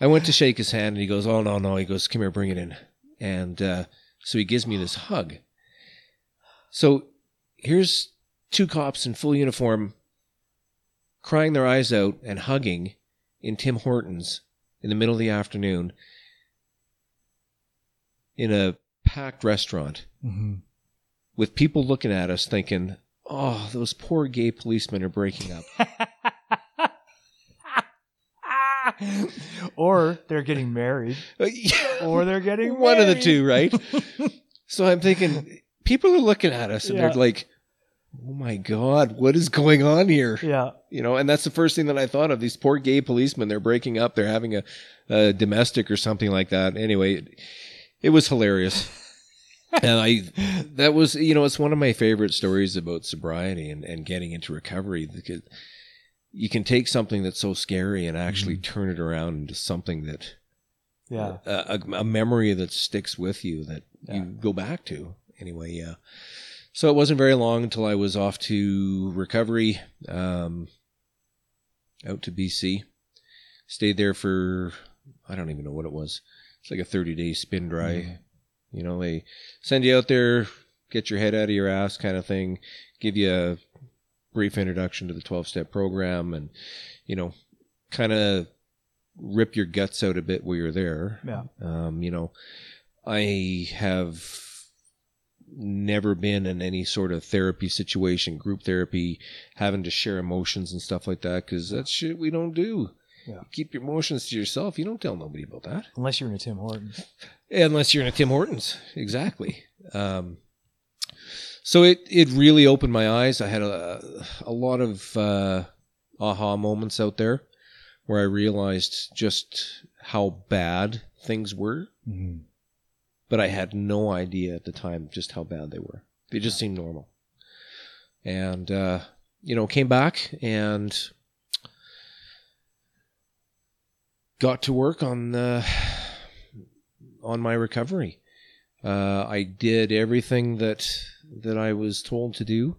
I went to shake his hand and he goes, Oh, no, no. He goes, Come here, bring it in. And uh, so he gives me this hug. So here's two cops in full uniform crying their eyes out and hugging in Tim Hortons in the middle of the afternoon in a packed restaurant Mhm. with people looking at us thinking, Oh, those poor gay policemen are breaking up. or they're getting married, or they're getting one of the two, right? so I'm thinking people are looking at us and Yeah. they're like, "Oh my god, what is going on here?" Yeah, You know, and that's the first thing that I thought of. These poor gay policemen, they're breaking up, they're having a, a domestic or something like that. Anyway, it, it was hilarious. and I, that was, you know, it's one of my favorite stories about sobriety and, and getting into recovery because you can take something that's so scary and actually mm-hmm. turn it around into something that yeah. a, a, a memory that sticks with you that Yeah. you go back to anyway yeah so it wasn't very long until i was off to recovery um, out to bc stayed there for i don't even know what it was it's like a 30 day spin dry Mhm. you know they send you out there get your head out of your ass kind of thing give you a brief introduction to the 12 step program and you know kind of rip your guts out a bit while you're there Yeah. um, you know, I have never been in any sort of therapy situation, group therapy, having to share emotions and stuff like that, because that's shit we don't do. Yeah. Keep your emotions to yourself. You don't tell nobody about that. Unless you're in a Tim Hortons. Unless you're in a Tim Hortons. Exactly. Um, so it it really opened my eyes. I had a a lot of uh, aha moments out there where I realized just how bad things were, hmm but I had no idea at the time just how bad they were. They just seemed normal. And uh, you know, came back and got to work on uh, on my recovery. Uh, I did everything that that I was told to do.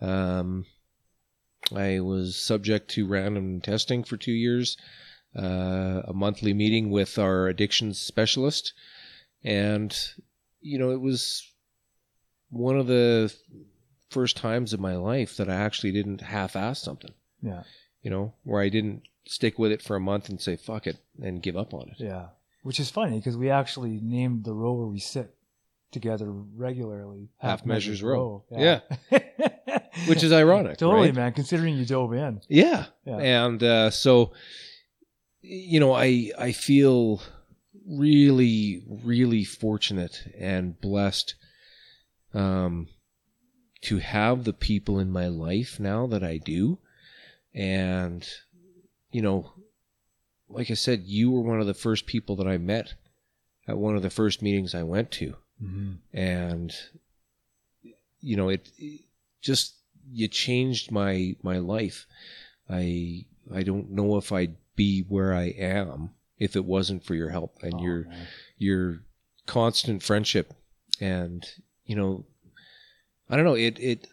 Um, I was subject to random testing for two years, uh, a monthly meeting with our addictions specialist, and you know it was one of the first times in my life that I actually didn't half-ass something. Yeah. You know, where I didn't stick with it for a month and say fuck it and give up on it. Yeah. Which is funny because we actually named the row where we sit together regularly Half Measures Row. Yeah. Which is ironic, totally, right? man. Considering you dove in. Yeah. Yeah. And uh, so, you know, I I feel really, really fortunate and blessed um, to have the people in my life now that I do. And, you know, like I said, you were one of the first people that I met at one of the first meetings I went to Mm-hmm. and you know it, it just you changed my my life i i don't know if i'd be where i am if it wasn't for your help and Oh, your your constant friendship. And you know i don't know it it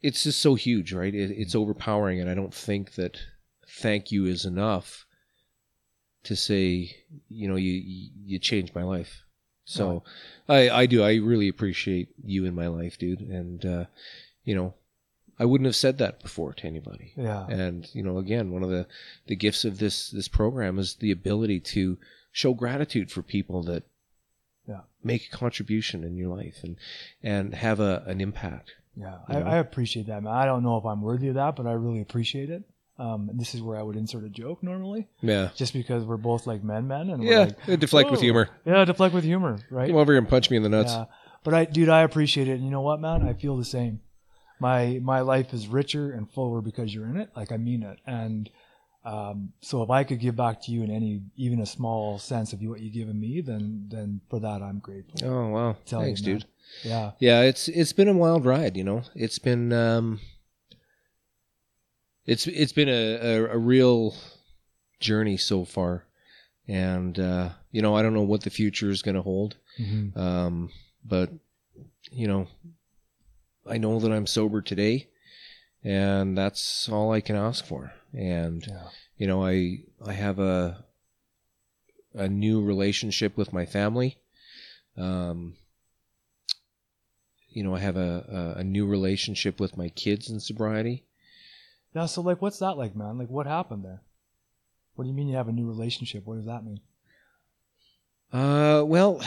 it's just so huge right? It, it's overpowering. And i don't think that thank you is enough to say you know you you- you changed my life. So i i do. I really appreciate you in my life dude. And uh you know i wouldn't have said that before to anybody yeah. and you know again one of the the gifts of this this program is the ability to show gratitude for people that Yeah. make a contribution in your life and and have a an impact Yeah, I. I appreciate that, man. I don't know if I'm worthy of that, but I really appreciate it. Um, this is where I would insert a joke normally, yeah just because we're both like men, men, and we're yeah like, deflect with humor yeah, deflect with humor, right? come over here and punch me in the nuts Yeah, but I, dude, I appreciate it. And you know what, man? I feel the same. My my life is richer and fuller because you're in it. Like I mean it. And um, so if I could give back to you in any, even a small sense of what you've given me, then then for that I'm grateful. oh wow. Tell thanks dude. Yeah, yeah it's it's been a wild ride you know? It's been um it's it's been a, a, a real journey so far. And uh you know i don't know what the future is going to hold. Hmm um but you know i know that i'm sober today and that's all i can ask for and yeah, you know i i have a a new relationship with my family um you know i have a a, a new relationship with my kids in sobriety yeah. So like, what's that like, man? Like, what happened there? What do you mean you have a new relationship? What does that mean? uh well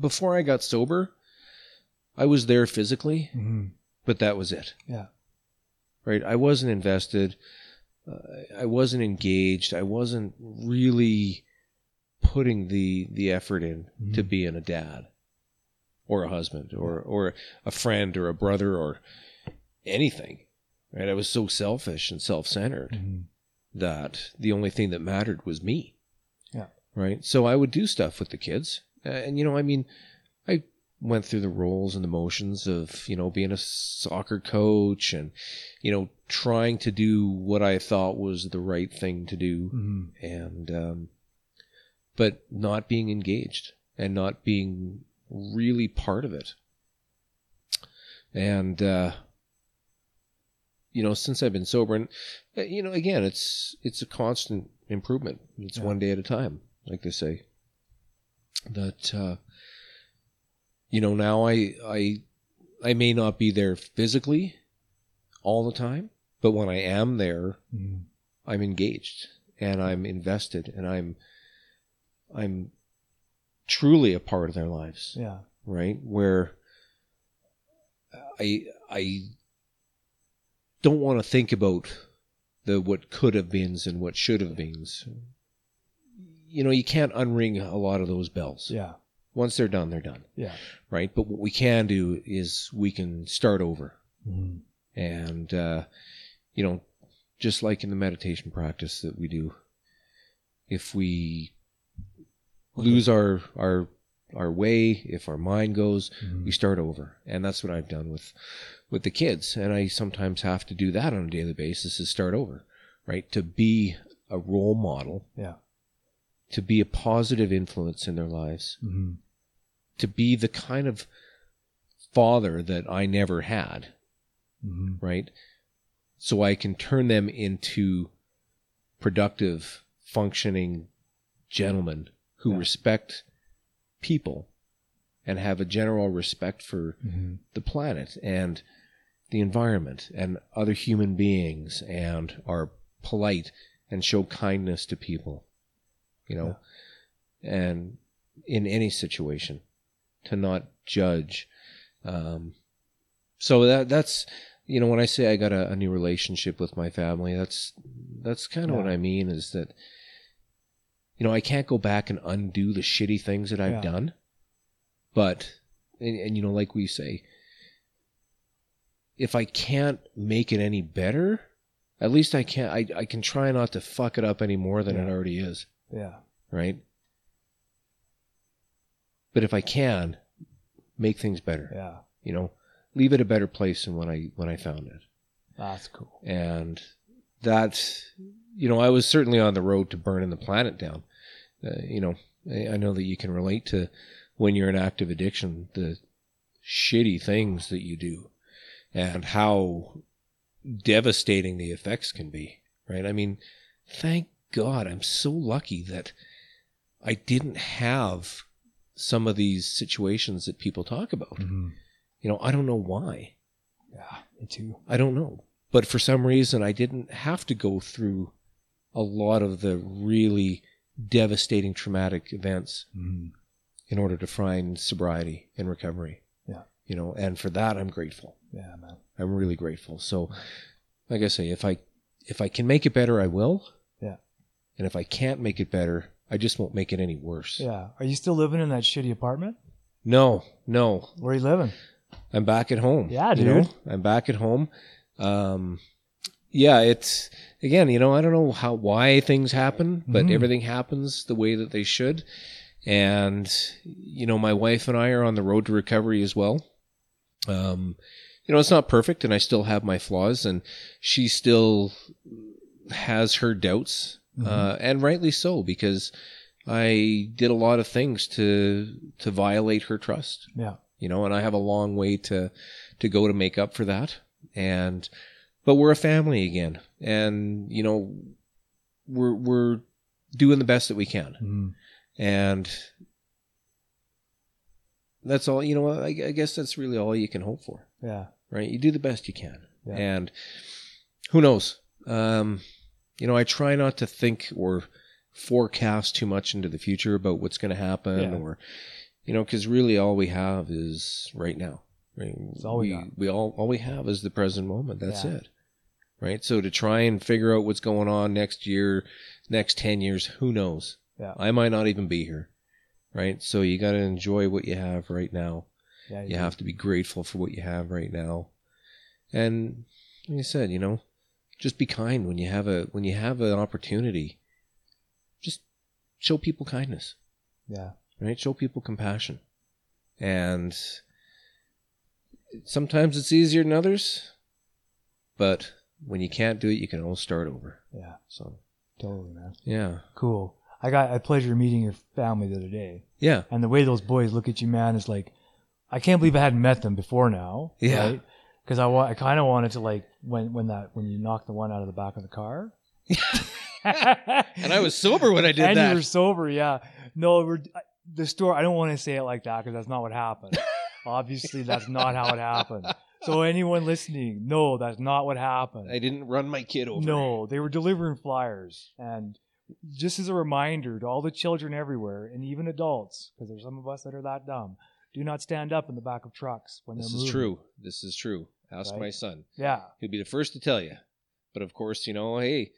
before i got sober i was there physically Mm-hmm. but that was it. Yeah, right? I wasn't invested. Uh, i wasn't engaged. I wasn't really putting the the effort in to Mhm. being a dad or a husband or or a friend or a brother or anything. Right? I was so selfish and self-centered hmm that the only thing that mattered was me. Yeah. right? So i would do stuff with the kids Uh, and you know i mean i went through the roles and the motions of you know being a soccer coach and you know trying to do what i thought was the right thing to do. Hmm and um but not being engaged and not being really part of it. And uh you know since i've been sober and uh, you know again it's it's a constant improvement. It's Yeah. one day at a time like they say that uh you know now i i i may not be there physically all the time but when i am there hmm I'm engaged and I'm invested and I'm I'm truly a part of their lives, yeah, right? Where I I don't want to think about the what could have beens and what should have beens. You know, you can't unring a lot of those bells. Yeah. Once they're done, they're done, Yeah. right? But what we can do is we can start over. Mhm. And, uh, you know, just like in the meditation practice that we do, if we lose our, our, our way, if our mind goes, Mhm. we start over. And that's what I've done with, with the kids. And I sometimes have to do that on a daily basis is start over, right? To be a role model, Yeah. To be a positive influence in their lives, Mhm. to be the kind of father that I never had, Mhm. right? So I can turn them into productive, functioning gentlemen who Yeah. respect people and have a general respect for Mhm. the planet and the environment and other human beings and are polite and show kindness to people, you know, and in any situation to not judge. Um, so that that's you know when I say I got a, a new relationship with my family, that's that's kind of what I mean is that you know I can't go back and undo the shitty things that I've Yeah. done, but and, and you know like we say, if I can't make it any better, at least I can I I can try not to fuck it up any more than it already is, Yeah. right? But if I can, make things better Yeah. you know leave it a better place than when i when i found it That's cool. and that's you know i was certainly on the road to burning the planet down uh, you know I, I know that you can relate to when you're in active addiction the shitty things that you do and how devastating the effects can be right i mean thank god i'm so lucky that i didn't have some of these situations that people talk about Mhm. you know i don't know why Yeah. Me too. I don't know. But for some reason, I didn't have to go through a lot of the really devastating traumatic events Mhm. in order to find sobriety and recovery. Yeah. You know, and for that, I'm grateful. Yeah, man. I'm really grateful. So, like I say, if I if I can make it better, I will. And if I can't make it better, I just won't make it any worse. Yeah. Are you still living in that shitty apartment? No, no. Where are you living? I'm back at home. Yeah, you know? dude. I'm back at home. Um, yeah, it's again, you know, I don't know how why things happen, but Mhm. everything happens the way that they should. And you know, my wife and I are on the road to recovery as well. Um, you know, it's not perfect, and I still have my flaws, and she still has her doubts, Mhm. uh, and rightly so, because I did a lot of things to to violate her trust Yeah. you know, and I have a long way to to go to make up for that. And but we're a family again, and you know, we're we're doing the best that we can, Mhm. and that's all. You know, I, I guess that's really all you can hope for, Yeah. right? You do the best you can, Yeah. and who knows? Um, you know, I try not to think or forecast too much into the future about what's going to happen Yeah. or you know because really all we have is right now right It's all we we, we all all we have is the present moment that's Yeah. it right so to try and figure out what's going on next year next 10 years who knows Yeah. i might not even be here right so you got to enjoy what you have right now Yeah. you have to be grateful for what you have right now and like i said you know just be kind when you have a when you have an opportunity just show people kindness Yeah. right show people compassion and sometimes it's easier than others but when you can't do it you can always start over Yeah. so Totally, man. yeah Cool. I got a pleasure meeting your family the other day. yeah And the way those boys look at you, man, is like, I can't believe I hadn't met them before now. Yeah. Because I, wa- I kind of wanted to like when when that when you knocked the one out of the back of the car. and i was sober when i did and that you were sober, yeah. No, we're, the story. I don't want to say it like that because that's not what happened. Obviously, that's not how it happened. So anyone listening, no, that's not what happened. i didn't run my kid over No, they were delivering flyers. And just as a reminder to all the children everywhere, and even adults, because there's some of us that are that dumb, do not stand up in the back of trucks when this they're This is true this is true ask Right. my son Yeah. he'll be the first to tell you but of course you know hey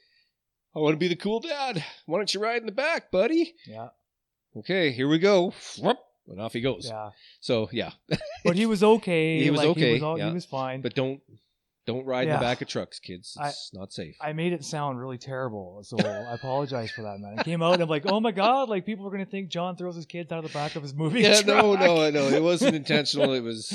I want to be the cool dad. Why don't you ride in the back, buddy? Yeah, Okay, here we go. And off he goes. yeah. So yeah, But he was okay. He was like, okay, He was, all, yeah. he was fine. but don't don't ride in the back of trucks, kids. I- It's not safe. I made it sound really terrible, so I apologize for that, man. I came out and I'm like, oh my god, like people are gonna think John throws his kids out of the back of his movie. yeah, no, truck. no, no. It wasn't intentional. It was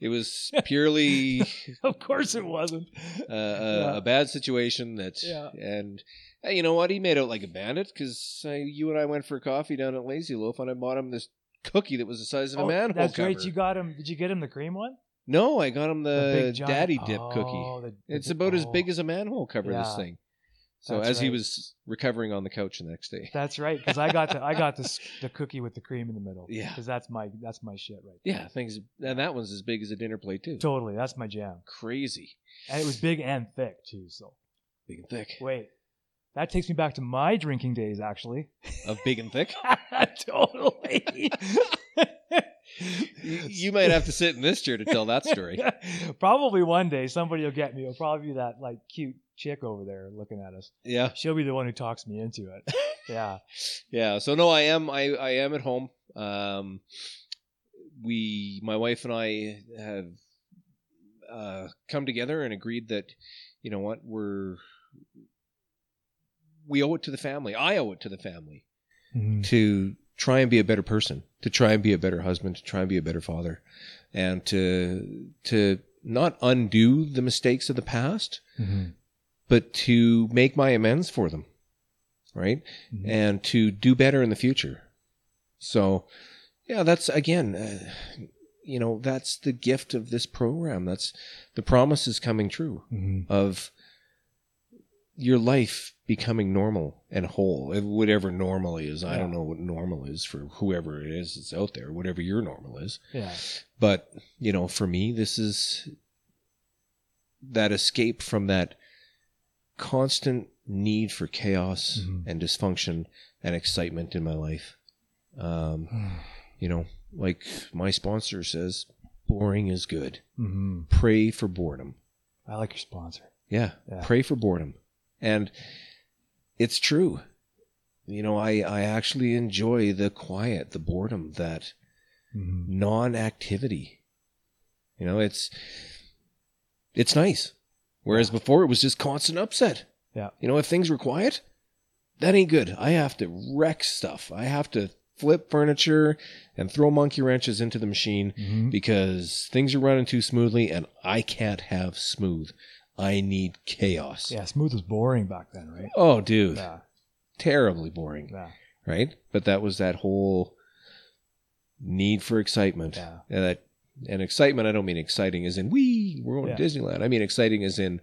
it was purely of course it wasn't. uh, a, Yeah. a bad situation that Yeah. and hey, you know what he made out like a bandit because uh, you and i went for coffee down at lazy loaf and i bought him this cookie that was the size of a Oh, manhole that's cover. great. You got him. Did you get him the cream one? No i got him the, giant- daddy dip Oh, cookie the- the- it's about as oh, big as a manhole cover this thing so That's as he was recovering on the couch the next day That's right, because I got the I got the the cookie with the cream in the middle. Yeah. because that's my that's my shit right. There. yeah things and that one's as big as a dinner plate too Totally, that's my jam. crazy And it was big and thick too. So big and thick wait, that takes me back to my drinking days. Actually, of big and thick totally. you, might have to sit in this chair to tell that story probably one day somebody will get me. It'll probably be that like cute chick over there looking at us. yeah She'll be the one who talks me into it. Yeah. yeah so no i am i i am at home um we my wife and i have uh come together and agreed that you know what we're we owe it to the family i owe it to the family Mhm. to try and be a better person to try and be a better husband to try and be a better father and to to not undo the mistakes of the past Mhm. but to make my amends for them right Mhm. and to do better in the future. So, yeah, that's again, uh, you know, that's the gift of this program. That's the promise is coming true Mhm. of your life becoming normal and whole, whatever normal is. I don't know what normal is for whoever it is that's out there, whatever your normal is. Yeah. But, you know, for me, this is that escape from that constant need for chaos Mhm. and dysfunction and excitement in my life. Um, you know, like my sponsor says, boring is good. Mhm. Pray for boredom. I like your sponsor. Yeah, Yeah. pray for boredom. And it's true. You know, I, I actually enjoy the quiet, the boredom, that Mhm. non-activity. You know, it's it's nice. Whereas before it was just constant upset. Yeah. You know, if things were quiet, that ain't good. I have to wreck stuff. I have to flip furniture and throw monkey wrenches into the machine Mhm. because things are running too smoothly and I can't have smooth. I need chaos. Yeah, smooth was boring back then, right? Oh, dude. Yeah. Terribly boring Yeah. right? But that was that whole need for excitement. Yeah. And that and excitement, I don't mean exciting as in we we're going Yeah. to Disneyland. I mean exciting as in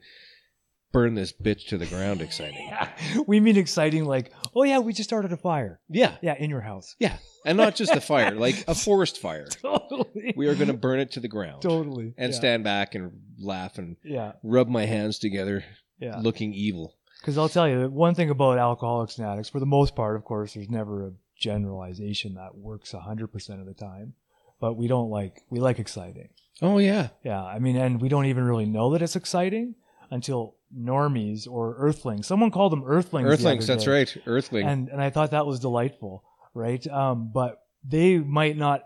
burn this bitch to the ground exciting. Yeah. We mean exciting like, oh yeah, we just started a fire. yeah. Yeah, in your house. Yeah. And not just a fire, like a forest fire. Totally. We are going to burn it to the ground. totally. And yeah. stand back and laugh and Yeah. rub my hands together, Yeah. looking evil. Because I'll tell you, one thing about alcoholics and addicts, for the most part, of course, there's never a generalization that works 100% of the time. But we don't like, we like exciting. Oh yeah. Yeah. I mean, and we don't even really know that it's exciting until normies or earthlings. Someone called them earthlings. the Earthlings, other that's right. Earthling. And, and I thought that was delightful, right? Um, but they might not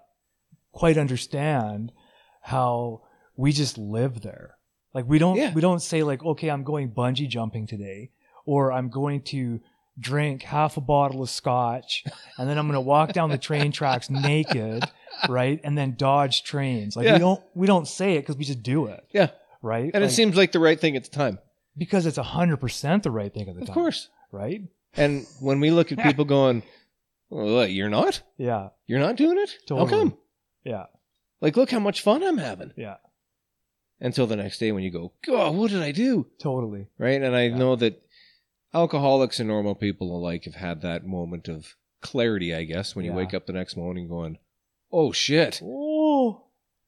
quite understand how we just live there. Like we don't, Yeah. we don't say like, okay, I'm going bungee jumping today, or I'm going to drink half a bottle of scotch, and then I'm going to walk down the train tracks naked, right? And then dodge trains. Like Yeah. we don't, we don't say it because we just do it, yeah. right? And it seems like the right thing at the time. because it's hundred percent the right thing at the Of time, Of course. right? And when we look at people going, well, you're not? Yeah, You're not doing it? Totally. How come? yeah, Like, look how much fun I'm having. yeah, Until the next day when you go, God, what did I do? totally. Right? And I Yeah. know that alcoholics and normal people alike have had that moment of clarity, I guess, when you Yeah. wake up the next morning going, oh shit, Oh,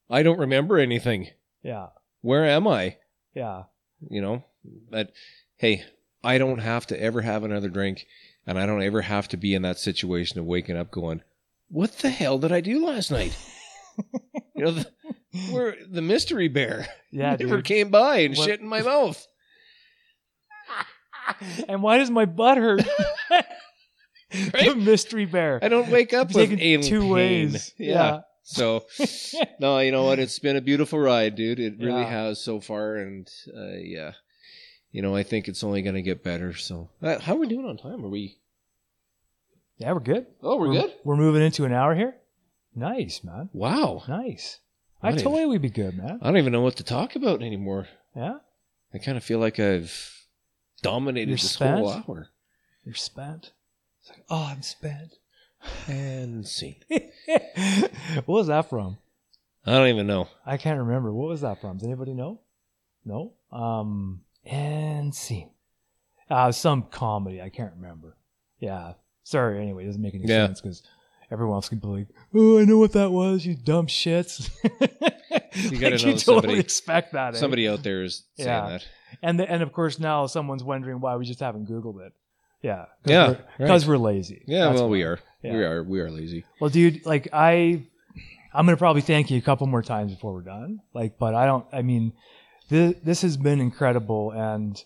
I don't remember anything. yeah, Where am I? yeah, You know? But hey, I don't have to ever have another drink, and I don't ever have to be in that situation of waking up going, what the hell did I do last night? you know, the, we're the mystery bear. yeah, never dude. came by and What- shit in my mouth. and why does my butt hurt? the mystery bear. I don't wake up It's with two pain. ways. Yeah. So, no, you know what? It's been a beautiful ride, dude. It really Yeah. has so far, and uh, yeah, you know, I think it's only going to get better. So, uh, how are we doing on time? Are we? Yeah, we're good. Oh, we're good. We're moving into an hour here. Nice, man. Wow. Nice. I Not told even- you we'd be good, man. I don't even know what to talk about anymore. Yeah, I kind of feel like I've dominated You're this whole hour. you're spent. It's like, oh, I'm spent. And see, what was that from? I don't even know. I can't remember. What was that from? Does anybody know? No. Um, and scene. Uh, some comedy. I can't remember. Yeah. Sorry. Anyway, it doesn't make any Yeah. sense because everyone else can be like, "Oh, I know what that was. You dumb shits." You gotta Like, know totally somebody- expect that. eh? Somebody out there is saying Yeah. that. And the, and of course now someone's wondering why we just haven't Googled it. Yeah. Yeah, We're, because we're lazy. Yeah, That's well, why. we are. Yeah. We are. We are lazy. Well, dude, like I, I'm gonna probably thank you a couple more times before we're done. Like, but I don't. I mean, this this has been incredible, and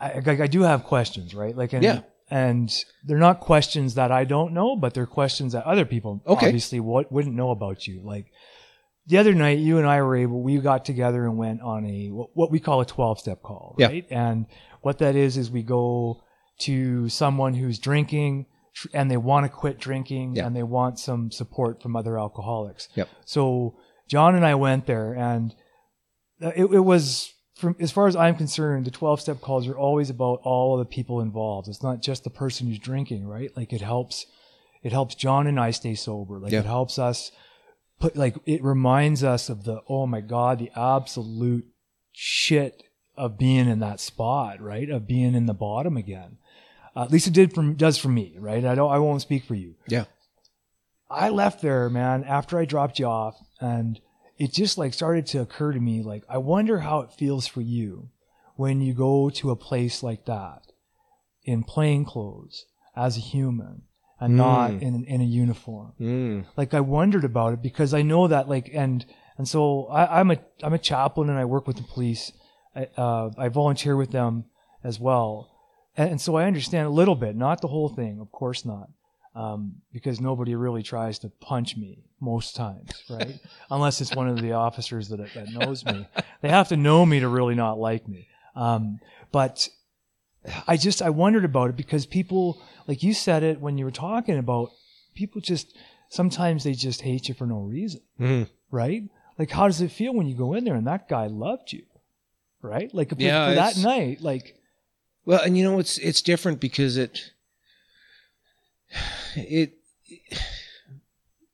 I, I, I do have questions, right? Like, and, Yeah. And they're not questions that I don't know, but they're questions that other people Okay. obviously what wouldn't know about you. Like the other night, you and I were able. We got together and went on a what, we call a 12 step call, right? And what that is is we go to someone who's drinking and they want to quit drinking and they want some support from other alcoholics. Yep. So John and I went there and uh, it, it was from as far as I'm concerned, the 12 step calls are always about all of the people involved. It's not just the person who's drinking, right? Like it helps, it helps John and I stay sober. Like Yeah. it helps us put, like it reminds us of the, oh my God, the absolute shit of being in that spot, right? Of being in the bottom again. Uh, at least it did for, does for me, right? I don't, I won't speak for you. Yeah. I left there, man, after I dropped you off, and it just like started to occur to me, like, I wonder how it feels for you when you go to a place like that in plain clothes as a human and Mm. not in, in a uniform. Mm. Like I wondered about it because I know that like, and, and so I, I'm a, I'm a chaplain and I work with the police. I, uh, I volunteer with them as well. And, and so I understand a little bit, not the whole thing, of course not um, because nobody really tries to punch me most times, right? Unless it's one of the officers that, that knows me. They have to know me to really not like me. Um, but I just, I wondered about it because people, like you said it when you were talking about people just, sometimes they just hate you for no reason, Mm. right? Like, how does it feel when you go in there and that guy loved you, right? Like, for, Yeah, for that night, like, Well, and you know it's it's different because it it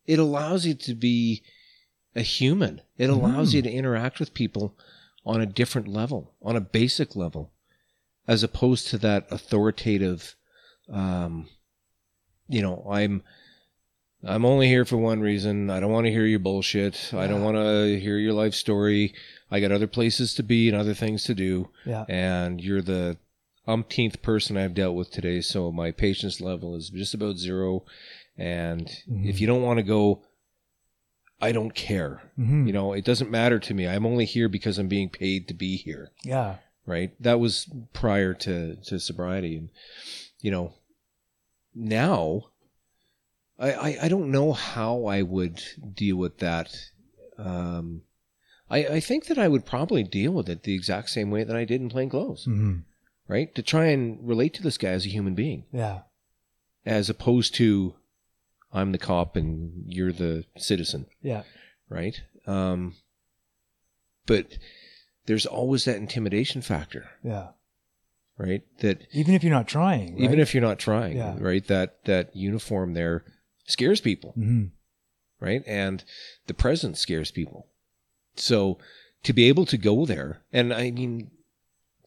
it allows you to be a human. It allows Mhm. you to interact with people on a different level, on a basic level, as opposed to that authoritative. Um, you know, I'm I'm only here for one reason. I don't want to hear your bullshit. I don't want to hear your life story. I got other places to be and other things to do yeah, and you're the umpteenth person I've dealt with today, so my patience level is just about zero. And Mhm. if you don't want to go, I don't care. Mhm. You know, it doesn't matter to me. I'm only here because I'm being paid to be here. yeah, Right. That was prior to, to sobriety. And, you know, now I, I, I don't know how I would deal with that. Um, I, I think that I would probably deal with it the exact same way that I did in plain clothes hmm right? To try and relate to this guy as a human being, yeah, as opposed to I'm the cop and you're the citizen, yeah, right? Um, but there's always that intimidation factor, yeah. right? That Even if you're not trying, even if you're not trying, Yeah. right? That that uniform there scares people, hmm right? And the presence scares people. So to be able to go there, and I mean,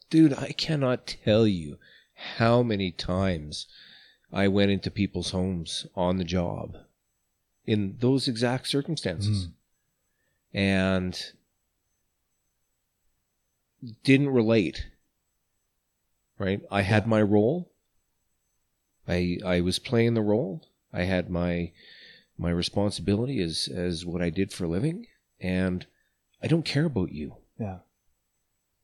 dude, I cannot tell you how many times I went into people's homes on the job in those exact circumstances and didn't relate. Right? I had my role. I I was playing the role. I had my my responsibility as as what I did for a living and I don't care about you. yeah,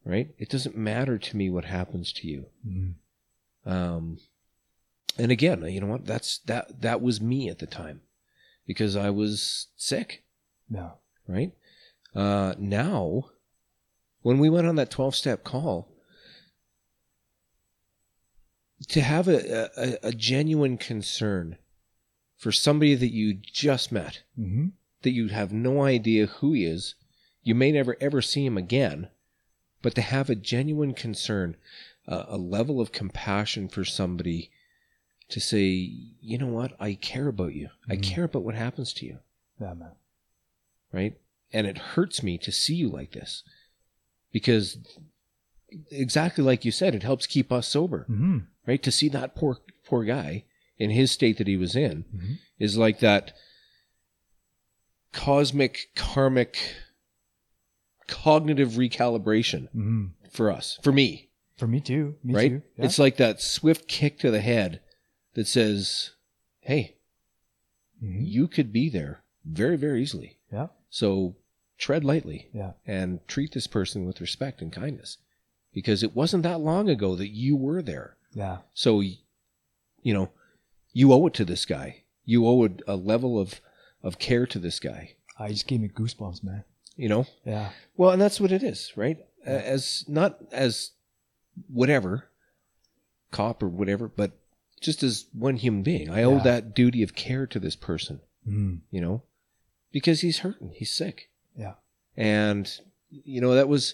right? It doesn't matter to me what happens to you. Mhm. Um, and again, you know what? That's that that was me at the time because I was sick, Yeah. right? Uh, now, when we went on that twelve step call, to have a, a, a genuine concern for somebody that you just met, hmm that you have no idea who he is, you may never ever see him again, but to have a genuine concern, uh, a level of compassion for somebody to say, you know what, I care about you. I Mhm. care about what happens to you, Yeah, man. right? And it hurts me to see you like this because exactly like you said, it helps keep us sober, hmm right? To see that poor, poor guy in his state that he was in hmm is like that cosmic karmic cognitive recalibration hmm for us for me For me too. Me right too. Yeah. it's like that swift kick to the head that says hey Mhm. you could be there very very easily Yeah. so tread lightly Yeah. and treat this person with respect and kindness because it wasn't that long ago that you were there Yeah. so you know you owe it to this guy you owe a, a level of of care to this guy I just gave me goosebumps, man. you know Yeah. well and that's what it is right A- as not as whatever cop or whatever but just as one human being i owe that duty of care to this person Mm. you know because he's hurting he's sick Yeah. and you know that was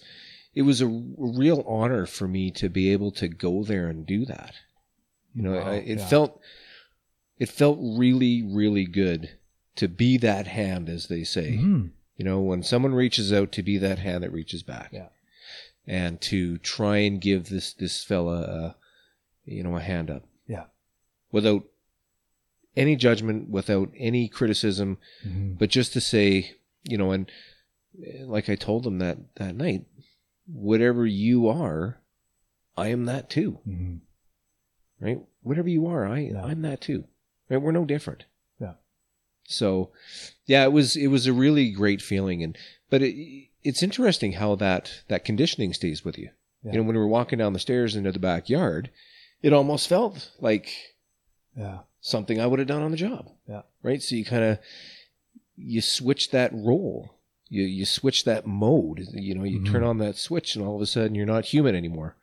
it was a real honor for me to be able to go there and do that you know Wow, I, it yeah. felt it felt really really good to be that hand as they say Mhm. you know when someone reaches out to be that hand that reaches back Yeah. and to try and give this this fella a, you know a hand up Yeah. Without any judgment without any criticism Mhm. but just to say you know and eh, like i told them that that night whatever you are i am that too Mhm. right whatever you are i Yeah. i'm that too right we're no different Yeah. so yeah it was it was a really great feeling and but it, it's interesting how that that conditioning stays with you Yeah. you know when we were walking down the stairs into the backyard it almost felt like Yeah. something i would have done on the job Yeah. right so you kind of you switch that role you you switch that mode you know you Mhm. turn on that switch and all of a sudden you're not human anymore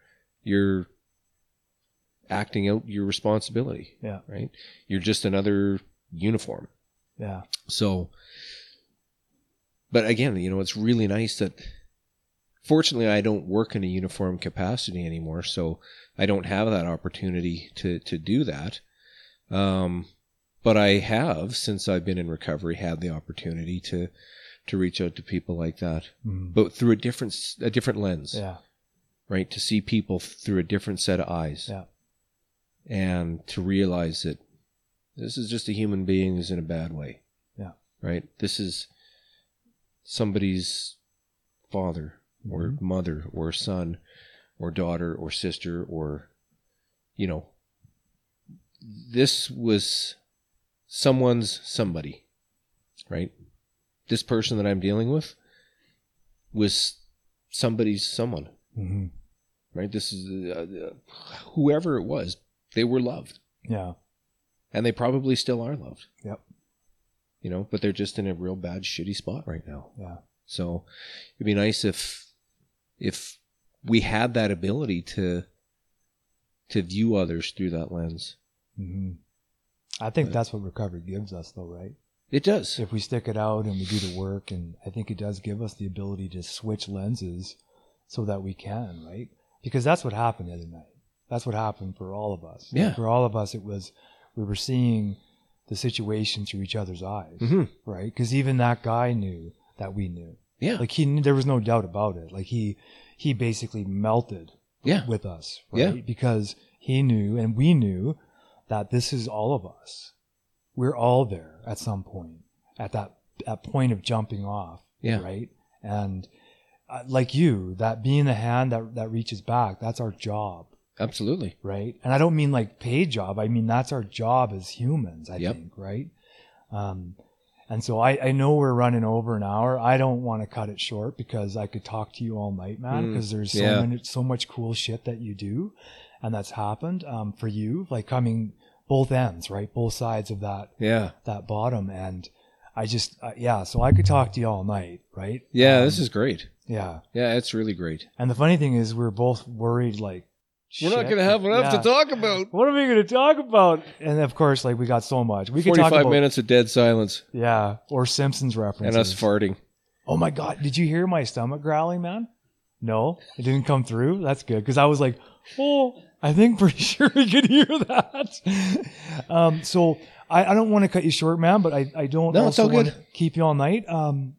you're acting out your responsibility Yeah. right you're just another uniform Yeah. so but again you know it's really nice that fortunately i don't work in a uniform capacity anymore so i don't have that opportunity to to do that um but i have since i've been in recovery had the opportunity to to reach out to people like that Mhm. but through a different a different lens Yeah. right to see people through a different set of eyes Yeah. and to realize that this is just a human being who's in a bad way Yeah. right this is somebody's father or Mhm. mother or son or daughter or sister or you know this was someone's somebody right this person that i'm dealing with was somebody's someone Mhm. right this is uh, uh, whoever it was they were loved Yeah. and they probably still are loved Yep. you know but they're just in a real bad shitty spot right now Yeah. so it'd be nice if if we had that ability to to view others through that lens hmm I think But- that's what recovery gives us, though, right? it does If we stick it out and we do the work, and I think it does give us the ability to switch lenses so that we can, right? Because that's what happened the other night. That's what happened for all of us. Yeah. For all of us, it was we were seeing the situation through each other's eyes, Mhm. right? Because even that guy knew that we knew. yeah Like he, knew, there was no doubt about it. Like he, he basically melted yeah with us, Yeah. Because he knew and we knew that this is all of us. We're all there at some point, at that at point of jumping off, Yeah. right? And uh, like you, that being the hand that that reaches back, that's our job, absolutely right? And I don't mean like paid job. I mean that's our job as humans. I Yep. think, right? Um, And so I, I know we're running over an hour. I don't want to cut it short because I could talk to you all night, man, Mm, because there's so yeah. many, so much cool shit that you do. And that's happened, um, for you, like coming both ends, right? Both sides of that, Yeah. that bottom. And I just, uh, yeah, so I could talk to you all night, right? Yeah, Um, this is great. yeah. Yeah, it's really great. And the funny thing is we're both worried, like, We're not going to have enough yeah. to talk about. What are we going to talk about? And of course, like we got so much. We could talk 45 about minutes of dead silence yeah, or Simpsons references. and us farting. oh my god, did you hear my stomach growling, man? No, it didn't come through. That's good because I was like, oh, I think pretty sure we could hear that. um, so I, I don't want to cut you short, man, but I, I don't No, also want to keep you all night. Um,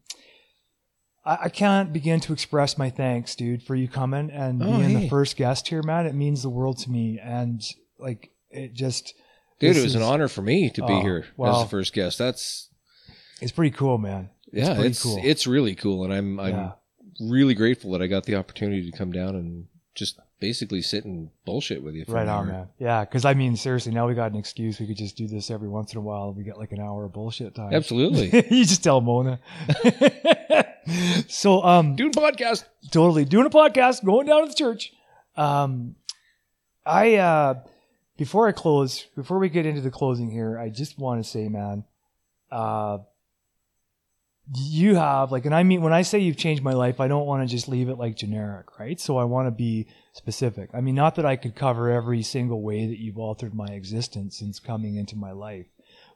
I, I can't begin to express my thanks, dude, for you coming and Oh, being hey. the first guest here, man. It means the world to me, and like it just. Dude, it was an honor for me to be Oh, here as the first guest. That's It's pretty cool, man. yeah, pretty it's cool. it's really cool, and I'm I'm yeah. Really grateful that I got the opportunity to come down and just basically sit and bullshit with you. For Right on, man. Yeah, because I mean, seriously, now we got an excuse. We could just do this every once in a while. We get like an hour of bullshit time. Absolutely, you just tell Mona. so, um, doing podcast. totally doing a podcast, going down to the church. Um, I uh, before I close, before we get into the closing here, I just want to say, man, uh, you have like, and I mean, when I say you've changed my life, I don't want to just leave it like generic, right? So I want to be specific. I mean, not that I could cover every single way that you've altered my existence since coming into my life,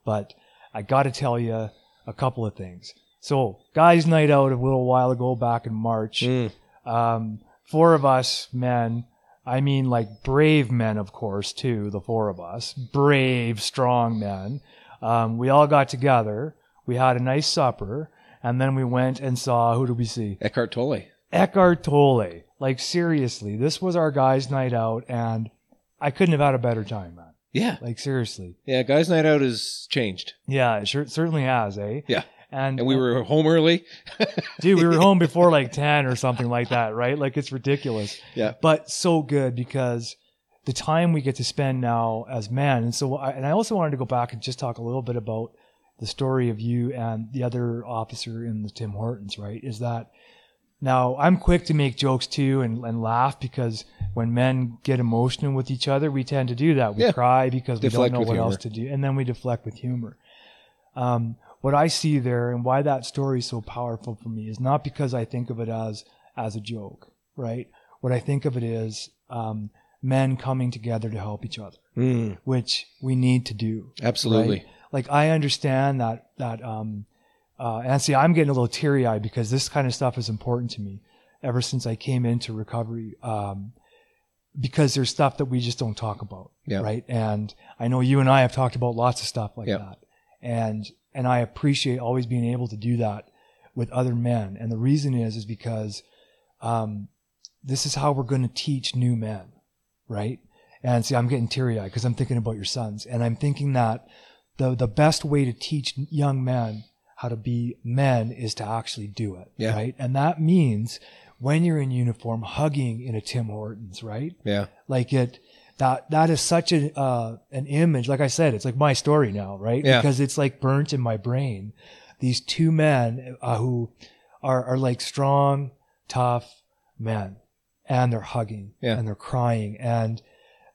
but I got to tell you a couple of things. So, guys' night out a little while ago, back in March Mm, um, four of us men. I mean, like brave men, of course, too. The four of us, brave, strong men. Um, we all got together. We had a nice supper, and then we went and saw. Who did we see? Eckhart Tolle. Eckhart Tolle. Like seriously, this was our guys' night out, and I couldn't have had a better time, man. Yeah, Like seriously, yeah. Guys' night out has changed, yeah, it sure, certainly has, eh? Yeah. And, and we were home early. dude, we were home before like ten or something like that, right? Like it's ridiculous. Yeah. but so good because the time we get to spend now as men. And so, I, and I also wanted to go back and just talk a little bit about the story of you and the other officer in the Tim Hortons, right? Is that now I'm quick to make jokes too and, and laugh because when men get emotional with each other, we tend to do that. We Yeah. cry because Deflect we don't know what humor. else to do. And then we deflect with humor. Um, what I see there and why that story is so powerful for me is not because I think of it as as a joke, right? What I think of it is um, men coming together to help each other, Mm, which we need to do. absolutely. Right? Like I understand that that um, uh, and see, I'm getting a little teary eyed because this kind of stuff is important to me ever since I came into recovery. Um, because there's stuff that we just don't talk about, Yeah. right? And I know you and I have talked about lots of stuff like Yeah. that, and and I appreciate always being able to do that with other men. And the reason is is because um, this is how we're going to teach new men, right? And see, I'm getting teary eyed because I'm thinking about your sons, and I'm thinking that the the best way to teach young men how to be men is to actually do it, Yeah. right? And that means when you're in uniform, hugging in a Tim Hortons, right? Yeah, Like it, that that is such a uh, an image. Like I said, it's like my story now, right? Yeah. Because it's like burnt in my brain. These two men uh, who are are like strong, tough men, and they're hugging Yeah. and they're crying, and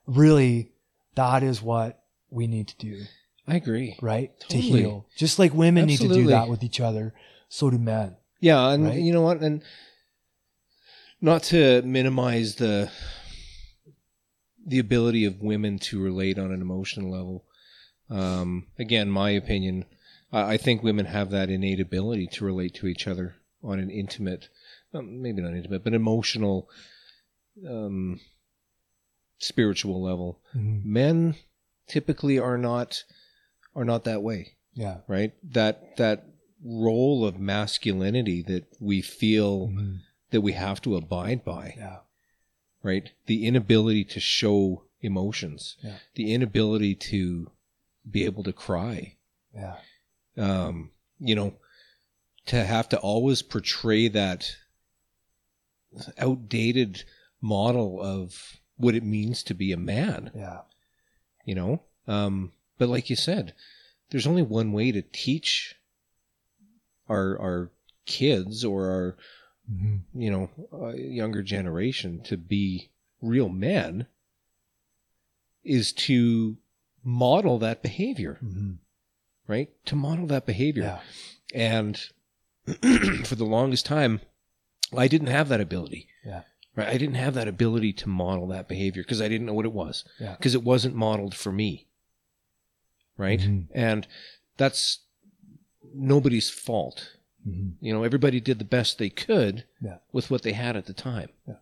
really, that is what we need to do, I agree. right? To heal, just like women need to do that with each other. So do men. Yeah, and Right? you know what? And not to minimize the the ability of women to relate on an emotional level. Um, again, my opinion, I, I think women have that innate ability to relate to each other on an intimate, um, maybe not intimate, but emotional, um, spiritual level. Mhm. Men typically are not are not that way Yeah. right? That that role of masculinity that we feel Mhm. that we have to abide by, Yeah. right? The inability to show emotions, Yeah. the inability to be able to cry, Yeah. um, you know, to have to always portray that outdated model of what it means to be a man, Yeah. you know? Um, but like you said, there's only one way to teach our our kids or our Mhm. you know uh, younger generation to be real men is to model that behavior Mhm. right to model that behavior Yeah. and for the longest time i didn't have that ability Yeah. right i didn't have that ability to model that behavior because i didn't know what it was Yeah. because it wasn't modeled for me right Mhm. and that's nobody's fault Mhm. you know everybody did the best they could Yeah. with what they had at the time Yeah.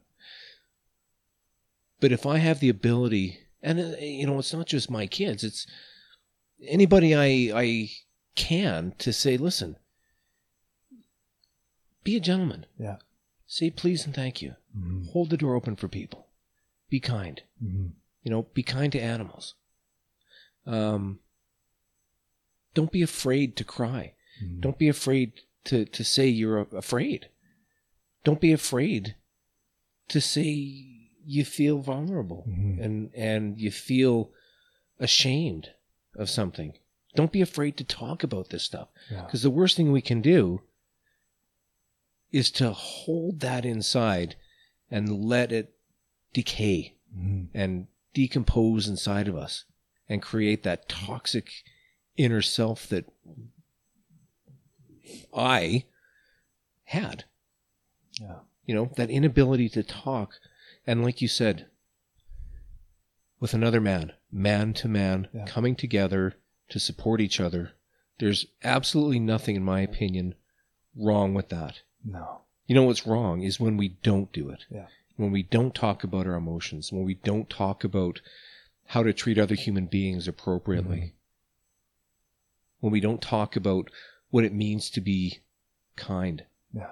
but if i have the ability and uh, you know it's not just my kids it's anybody i i can to say listen be a gentleman Yeah. say please and thank you Mhm. hold the door open for people be kind Mhm. you know be kind to animals um don't be afraid to cry Mhm. don't be afraid to, to say you're afraid. Don't be afraid to say you feel vulnerable Mhm. and, and you feel ashamed of something. Don't be afraid to talk about this stuff. Yeah. Because the worst thing we can do is to hold that inside and let it decay Mhm. and decompose inside of us and create that toxic inner self that I had. Yeah. You know, that inability to talk. And like you said, with another man, man to man, Yeah. coming together to support each other, there's absolutely nothing, in my opinion, wrong with that. No. You know what's wrong is when we don't do it. Yeah. When we don't talk about our emotions, when we don't talk about how to treat other human beings appropriately. Mhm. When we don't talk about what it means to be kind Yeah.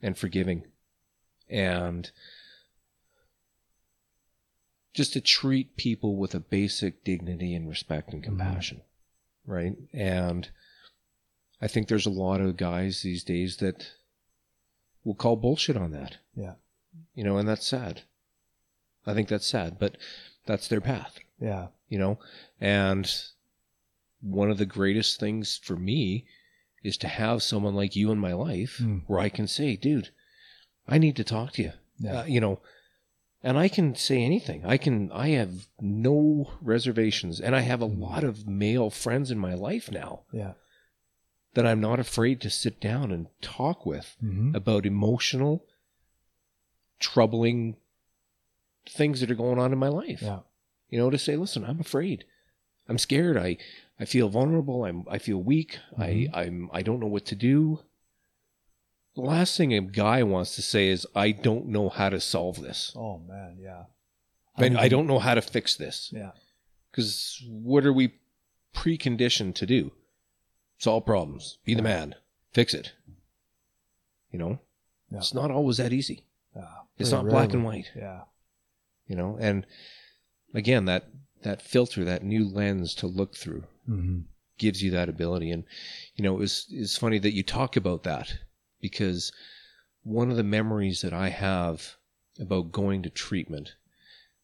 and forgiving and just to treat people with a basic dignity and respect and mm-hmm. compassion. Right? And I think there's a lot of guys these days that will call bullshit on that. Yeah. You know, and that's sad. I think that's sad, but that's their path, Yeah. you know? And one of the greatest things for me is to have someone like you in my life Mm. where I can say, dude, I need to talk to you. Yeah. Uh, you know, and I can say anything. I can, I have no reservations. And I have a lot of male friends in my life now Yeah. that I'm not afraid to sit down and talk with Mhm. about emotional, troubling things that are going on in my life. Yeah. You know, to say, listen, I'm afraid. I'm scared. I, I feel vulnerable. I'm, I feel weak. Mhm. I, I'm, I don't know what to do. The last thing a guy wants to say is, I don't know how to solve this. Oh man. Yeah. I, I don't know how to fix this. Yeah. Because what are we preconditioned to do? Solve problems. Be the man. Fix it. You know? Yeah. It's not always that easy. Yeah. It's not black and white. Yeah. You know? And again, that that filter, that new lens to look through hmm gives you that ability. And you know, it was it's funny that you talk about that because one of the memories that I have about going to treatment,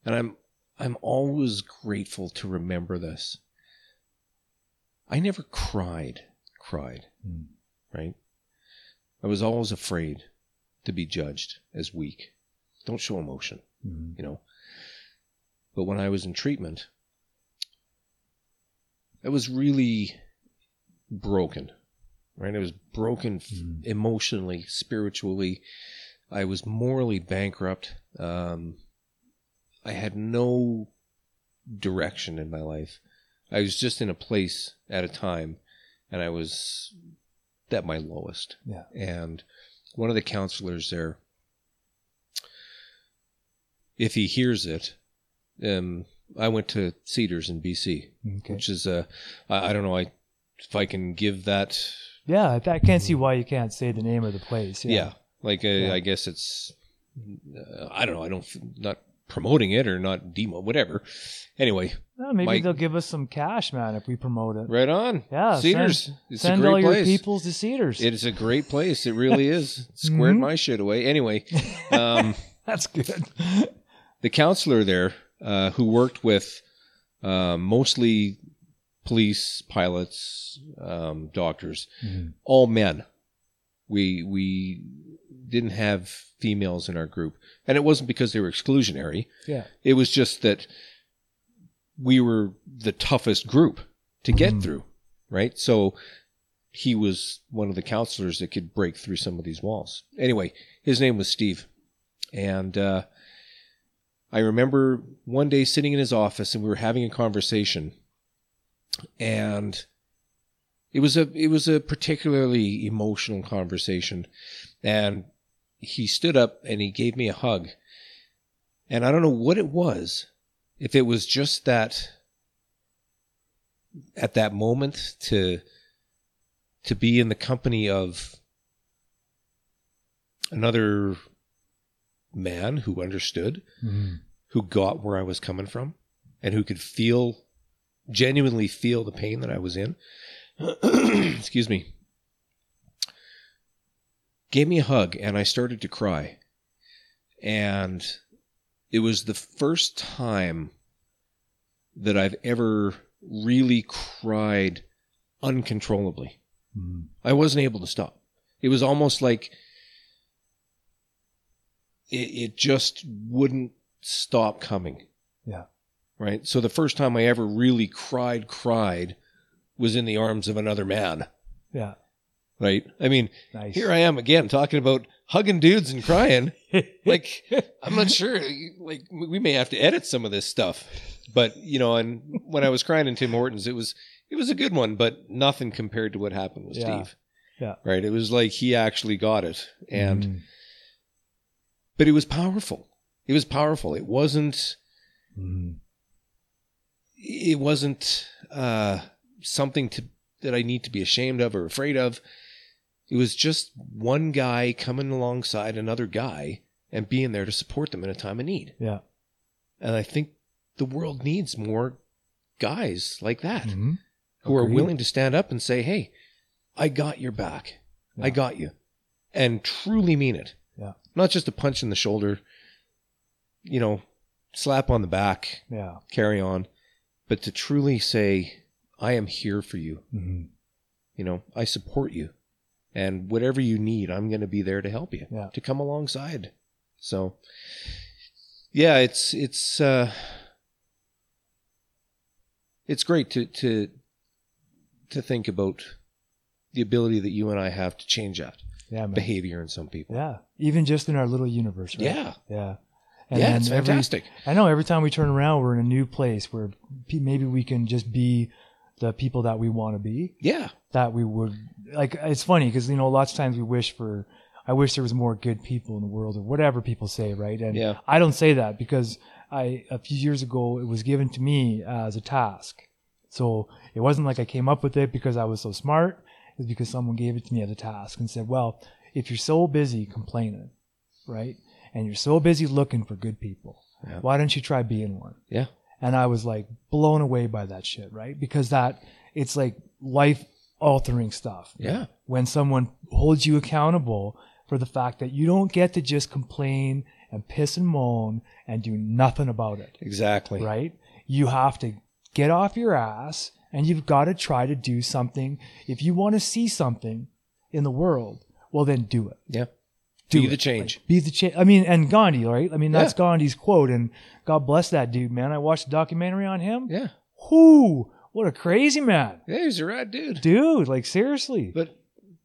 and I'm I'm always grateful to remember this. I never cried, cried, Mm. right? I was always afraid to be judged as weak. Don't show emotion hmm you know. But when I was in treatment, I was really broken, right? I was broken Mhm. emotionally, spiritually. I was morally bankrupt. Um, I had no direction in my life. I was just in a place at a time, and I was at my lowest. Yeah. And one of the counselors there, if he hears it, um, I went to Cedars in BC, Okay. which is uh, I, I don't know, I if I can give that, Yeah. I, can't see why you can't say the name of the place. yeah, Yeah. like uh, Yeah. I guess it's, uh, I don't know, I don't not promoting it or not demo whatever. Anyway, Well, maybe Mike- they'll give us some cash, man, if we promote it. right on, Yeah. Cedars, Send, it's send a great all your place. peoples to Cedars. It is a great place. It really is. Squared Mhm. my shit away. Anyway, um, That's good. the counselor there, uh, who worked with uh, mostly police, pilots, um, doctors, Mhm. all men. We we didn't have females in our group, and it wasn't because they were exclusionary. Yeah. It was just that we were the toughest group to get Mhm. through, right? So he was one of the counselors that could break through some of these walls. Anyway, his name was Steve, and uh, I remember one day sitting in his office and we were having a conversation, and it was a it was a particularly emotional conversation, and he stood up and he gave me a hug, and I don't know what it was, if it was just that at that moment to to be in the company of another man who understood Mhm. who got where I was coming from and who could feel genuinely feel the pain that I was in. Excuse me. Gave me a hug and I started to cry. And it was the first time that I've ever really cried uncontrollably. Mhm. I wasn't able to stop. It was almost like it, it just wouldn't stop coming. Yeah. Right. So the first time I ever really cried, cried was in the arms of another man. Yeah. Right. I mean, Nice. here I am again talking about hugging dudes and crying. like, I'm not sure. Like, we may have to edit some of this stuff, but you know, and when I was crying in Tim Hortons, it was it was a good one, but nothing compared to what happened with Yeah. Steve. Yeah. Right. It was like he actually got it, and Mhm. But it was powerful. It was powerful. It wasn't. Mhm. It wasn't uh, something to that I need to be ashamed of or afraid of. It was just one guy coming alongside another guy and being there to support them in a time of need. Yeah. And I think the world needs more guys like that Mhm. who are willing to stand up and say, "Hey, I got your back. I got you," and truly mean it. Yeah. Not just a punch in the shoulder, you know, slap on the back, Yeah. carry on, but to truly say, "I am here for you. Mhm. You know, I support you, and whatever you need, I'm going to be there to help you, Yeah. to come alongside." So, yeah, it's it's uh, it's great to to to think about the ability that you and I have to change that Yeah, man. behavior in some people. Yeah. Even just in our little universe, right? Yeah, Yeah. yeah, it's every- fantastic. I know every time we turn around, we're in a new place where maybe we can just be the people that we want to be. Yeah, That we would like. It's funny because you know lots of times we wish for. I wish there was more good people in the world, or whatever people say, right? And Yeah. I don't say that because I a few years ago it was given to me as a task. So it wasn't like I came up with it because I was so smart. Was because someone gave it to me as a task and said, "Well, if you're so busy complaining, right, and you're so busy looking for good people, Yeah. why don't you try being one?" yeah, and I was like blown away by that shit, right? Because that it's like life altering stuff. yeah, When someone holds you accountable for the fact that you don't get to just complain and piss and moan and do nothing about it, exactly. right? You have to get off your ass and you've got to try to do something. If you want to see something in the world, well then do it. Yeah, Do be it. the change. Be the change. I mean, and Gandhi, right? I mean, that's Yeah. Gandhi's quote, and God bless that dude, man. I watched a documentary on him. yeah, Whoo, what a crazy man. yeah, he's a rad dude. Dude, like seriously. But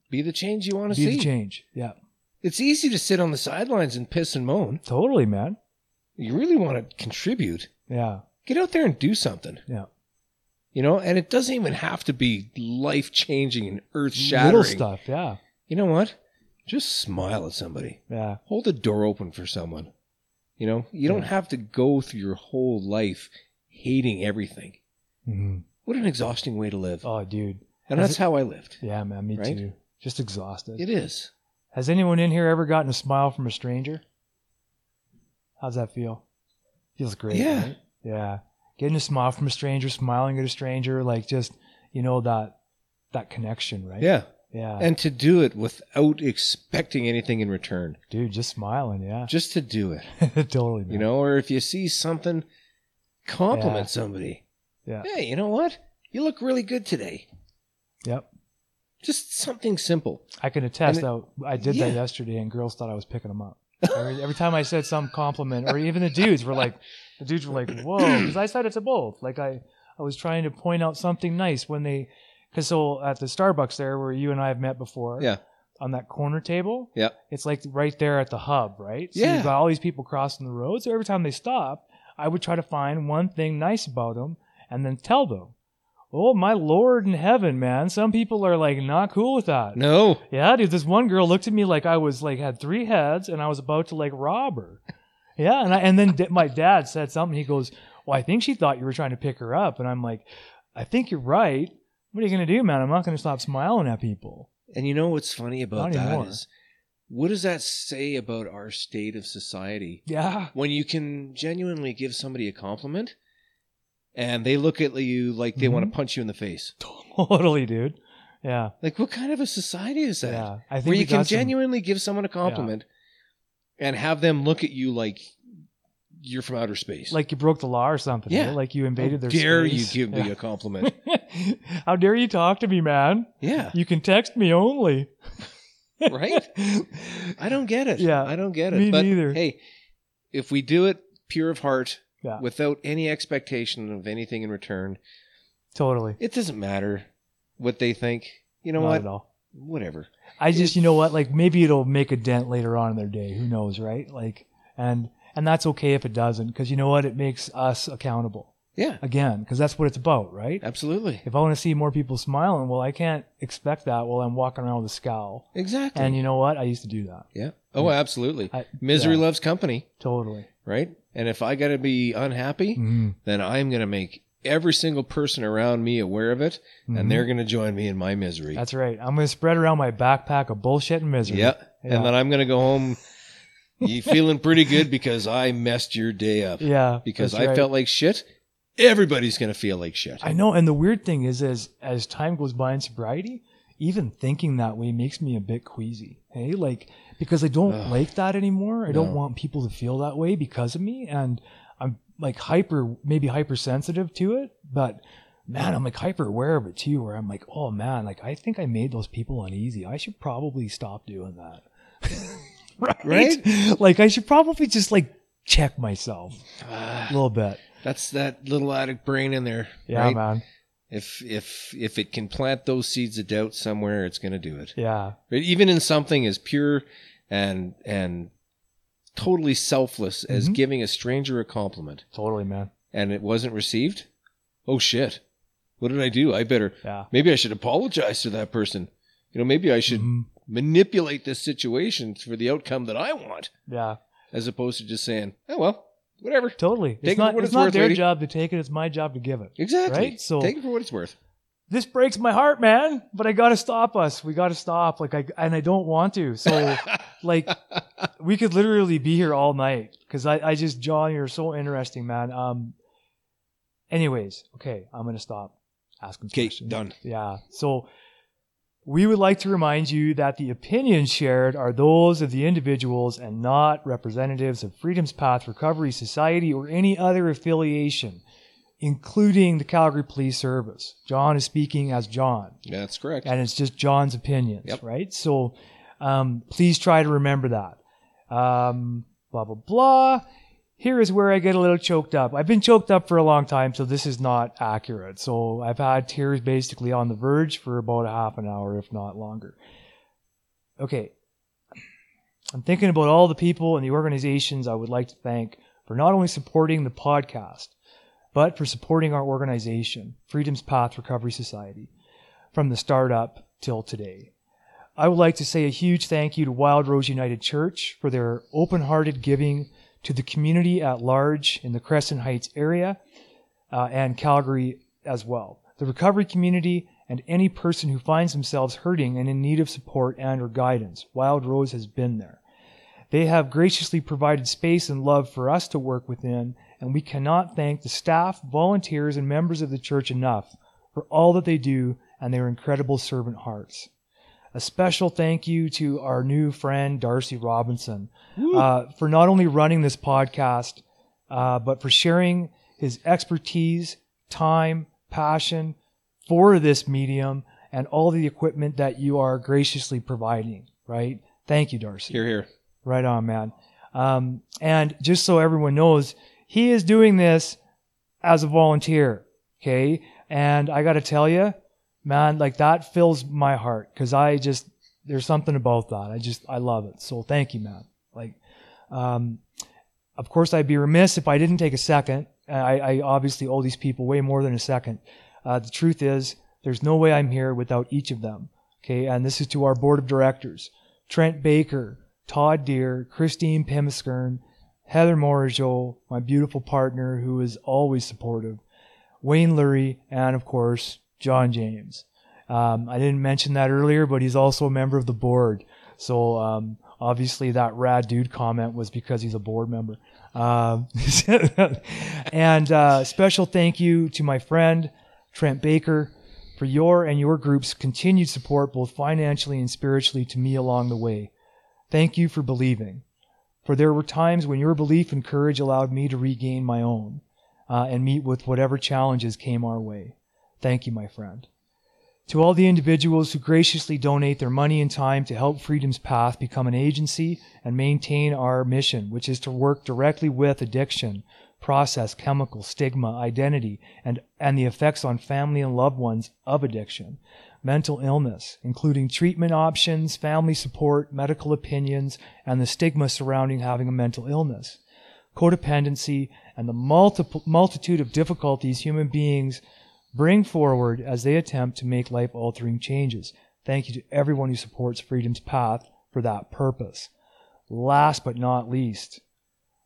be the change you want to Be see. the change. Yeah. It's easy to sit on the sidelines and piss and moan. Totally, man. You really want to contribute. Yeah. Get out there and do something. Yeah. You know, and it doesn't even have to be life changing and earth Little shattering. stuff. Yeah. You know what? Just smile at somebody. Yeah. Hold the door open for someone. You know, you don't have to go through your whole life hating everything. hmm What an exhausting way to live. Oh, dude. and has that's how I lived. Yeah, man. Me Right? too. Just exhausted. It is. Has anyone in here ever gotten a smile from a stranger? How's that feel? Feels great. Yeah. right? Yeah. Getting a smile from a stranger, smiling at a stranger, like just, you know, that that connection, right? Yeah. Yeah. And to do it without expecting anything in return. dude, just smiling. Yeah. Just to do it. totally. Man. You know, or if you see something, compliment Yeah. somebody. Yeah. Hey, you know what? you look really good today. Yep. Just something simple. I can attest And that I did that yesterday, and girls thought I was picking them up. Every, every time I said some compliment, or even the dudes were like, the dudes were like, "Whoa!" Because I said it to both. Like I, I was trying to point out something nice when they, because so at the Starbucks there where you and I have met before, Yeah. on that corner table, Yeah. it's like right there at the hub, right? So Yeah. you've got all these people crossing the road. So every time they stop, I would try to find one thing nice about them and then tell them. Oh my lord in heaven, man! Some people are like not cool with that. No. Yeah, dude, this one girl looked at me like I was like had three heads and I was about to like rob her. Yeah, and I, and then d- my dad said something. He goes, "Well, I think she thought you were trying to pick her up," and I'm like, "I think you're right. What are you gonna do, man? I'm not gonna stop smiling at people." And you know what's funny about Not that anymore. is, what does that say about our state of society? Yeah, When you can genuinely give somebody a compliment, and they look at you like they Mhm. want to punch you in the face. totally, dude. Yeah, Like, what kind of a society is that? yeah. I think Where you can some- genuinely give someone a compliment and have them look at you like you're from outer space. like you broke the law or something. Yeah. right? like you How invaded their dare space. you give me a compliment? How dare you talk to me, man? yeah, You can text me only. right. I don't get it. Yeah, I don't get it. me but neither. hey, if we do it pure of heart, Yeah. without any expectation of anything in return, Totally. it doesn't matter what they think. You know Not what? at all. Whatever. I just, you know what, like maybe it'll make a dent later on in their day. Who knows, right? Like, and and that's okay if it doesn't, because you know what, it makes us accountable Yeah, again, because that's what it's about, right? absolutely. If I want to see more people smiling, well, I can't expect that while I'm walking around with a scowl. Exactly. And you know what? I used to do that. yeah. Oh, absolutely. I, Misery yeah, loves company, totally. right? And if I got to be unhappy, Mhm. then I'm going to make every single person around me aware of it, Mhm. and they're going to join me in my misery. That's right. I'm going to spread around my backpack of bullshit and misery. yeah. Yeah. And then I'm going to go home you feeling pretty good because I messed your day up. Yeah. Because I right. felt like shit. Everybody's going to feel like shit. I know, and the weird thing is, as as time goes by in sobriety, even thinking that way makes me a bit queasy. Hey, like because I don't Ugh. like that anymore. I don't want people to feel that way because of me, and I'm like hyper, maybe hypersensitive to it. But man, I'm like hyper aware of it too. Where I'm like, oh man, like I think I made those people uneasy. I should probably stop doing that. right? Right? Like I should probably just like check myself Ah, a little bit. that's that little addict brain in there. Yeah, right? man. If if if it can plant those seeds of doubt somewhere, it's going to do it. Yeah. Even in something as pure and and totally selfless as Mhm. giving a stranger a compliment, Totally, man. and it wasn't received. Oh shit! What did I do? I better Yeah. maybe I should apologize to that person. You know, maybe I should Mhm. manipulate this situation for the outcome that I want, Yeah. as opposed to just saying, "Oh well, whatever." Totally. Take It's it for not, what it's it's not worth, their lady. job to take it. It's my job to give it. Exactly. Right? So- take it for what it's worth. This breaks my heart, man, but I got to stop us. We got to stop. Like I, and I don't want to. So like we could literally be here all night because I, I just, John, you're so interesting, man. Um, anyways, okay, I'm going to stop asking Okay, questions. done. Yeah. So we would like to remind you that the opinions shared are those of the individuals and not representatives of Freedom's Path Recovery Society or any other affiliation, including the Calgary Police Service. John is speaking as John, That's correct. and it's just John's opinions, Yep. right? So um, please try to remember that. Um, blah, blah, blah. Here is where I get a little choked up. I've been choked up for a long time, so this is not accurate. So I've had tears basically on the verge for about a half an hour, if not longer. Okay. I'm thinking about all the people and the organizations I would like to thank for not only supporting the podcast, but for supporting our organization, Freedom's Path Recovery Society, from the startup till today. I would like to say a huge thank you to Wild Rose United Church for their open hearted giving to the community at large in the Crescent Heights area uh, and Calgary as well. The recovery community and any person who finds themselves hurting and in need of support and or guidance. Wild Rose has been there. They have graciously provided space and love for us to work within, and we cannot thank the staff, volunteers, and members of the church enough for all that they do and their incredible servant hearts. A special thank you to our new friend, Darcy Robinson, uh, for not only running this podcast, uh, but for sharing his expertise, time, passion, for this medium and all the equipment that you are graciously providing, right? Thank you, Darcy. Hear, hear. Right on, man. Um, and just so everyone knows, he is doing this as a volunteer. Okay. And I got to tell you, man, like that fills my heart because I just, there's something about that. I just, I love it. So thank you, man. Like, um, of course, I'd be remiss if I didn't take a second. I, I obviously owe these people way more than a second. Uh, the truth is, there's no way I'm here without each of them. Okay. And this is to our board of directors Trent Baker, Todd Deer, Christine Pimiskern, Heather Morajo, my beautiful partner who is always supportive, Wayne Lurie, and of course, John James. Um, I didn't mention that earlier, but he's also a member of the board. So um, obviously, that rad dude comment was because he's a board member. Um, and uh, special thank you to my friend Trent Baker for your and your group's continued support, both financially and spiritually, to me along the way. Thank you for believing. For there were times when your belief and courage allowed me to regain my own uh, and meet with whatever challenges came our way. Thank you, my friend. To all the individuals who graciously donate their money and time to help Freedom's Path become an agency and maintain our mission, which is to work directly with addiction, process, chemical, stigma, identity, and, and the effects on family and loved ones of addiction, mental illness, including treatment options, family support, medical opinions, and the stigma surrounding having a mental illness, codependency, and the multiple, multitude of difficulties human beings bring forward as they attempt to make life altering changes. Thank you to everyone who supports Freedom's Path for that purpose. Last but not least,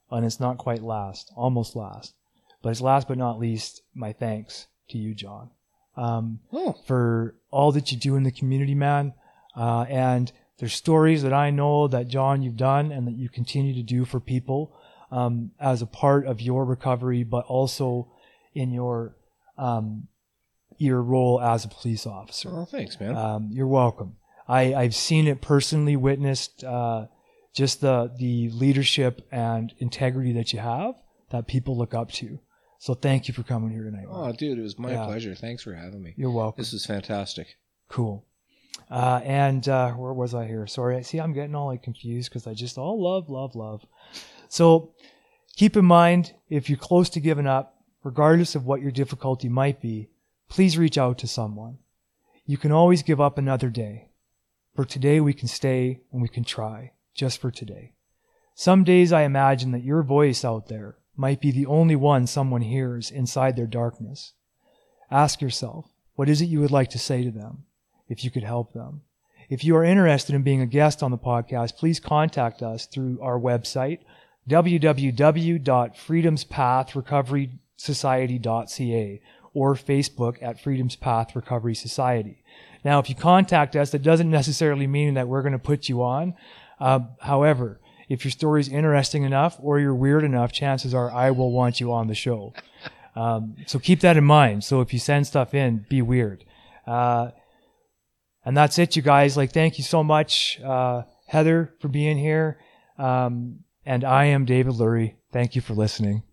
and it's not quite last, almost last, but it's last but not least, my thanks to you, John, um, Oh, for all that you do in the community, man. Uh, and there's stories that I know that, John, you've done and that you continue to do for people um, as a part of your recovery, but also in your um, your role as a police officer. oh thanks, man. Um, you're welcome. I, I've seen it personally, witnessed uh, just the the leadership and integrity that you have that people look up to. So thank you for coming here tonight. man. oh, dude, it was my Yeah. pleasure. Thanks for having me. You're welcome. This is fantastic. Cool. Uh, and uh, where was I here? Sorry. See, I'm getting all like confused because I just all love, love, love. So keep in mind if you're close to giving up, regardless of what your difficulty might be, please reach out to someone. You can always give up another day. For today, we can stay and we can try, just for today. Some days I imagine that your voice out there might be the only one someone hears inside their darkness. Ask yourself, what is it you would like to say to them if you could help them? If you are interested in being a guest on the podcast, please contact us through our website, www.freedomspathrecoverysociety.ca or Facebook at Freedom's Path Recovery Society. Now, if you contact us, that doesn't necessarily mean that we're going to put you on. Uh, however, if your story is interesting enough or you're weird enough, chances are I will want you on the show. Um, so keep that in mind. So if you send stuff in, be weird. Uh, and that's it, you guys. Like, thank you so much, uh, Heather, for being here. Um, and I am David Lurie. Thank you for listening.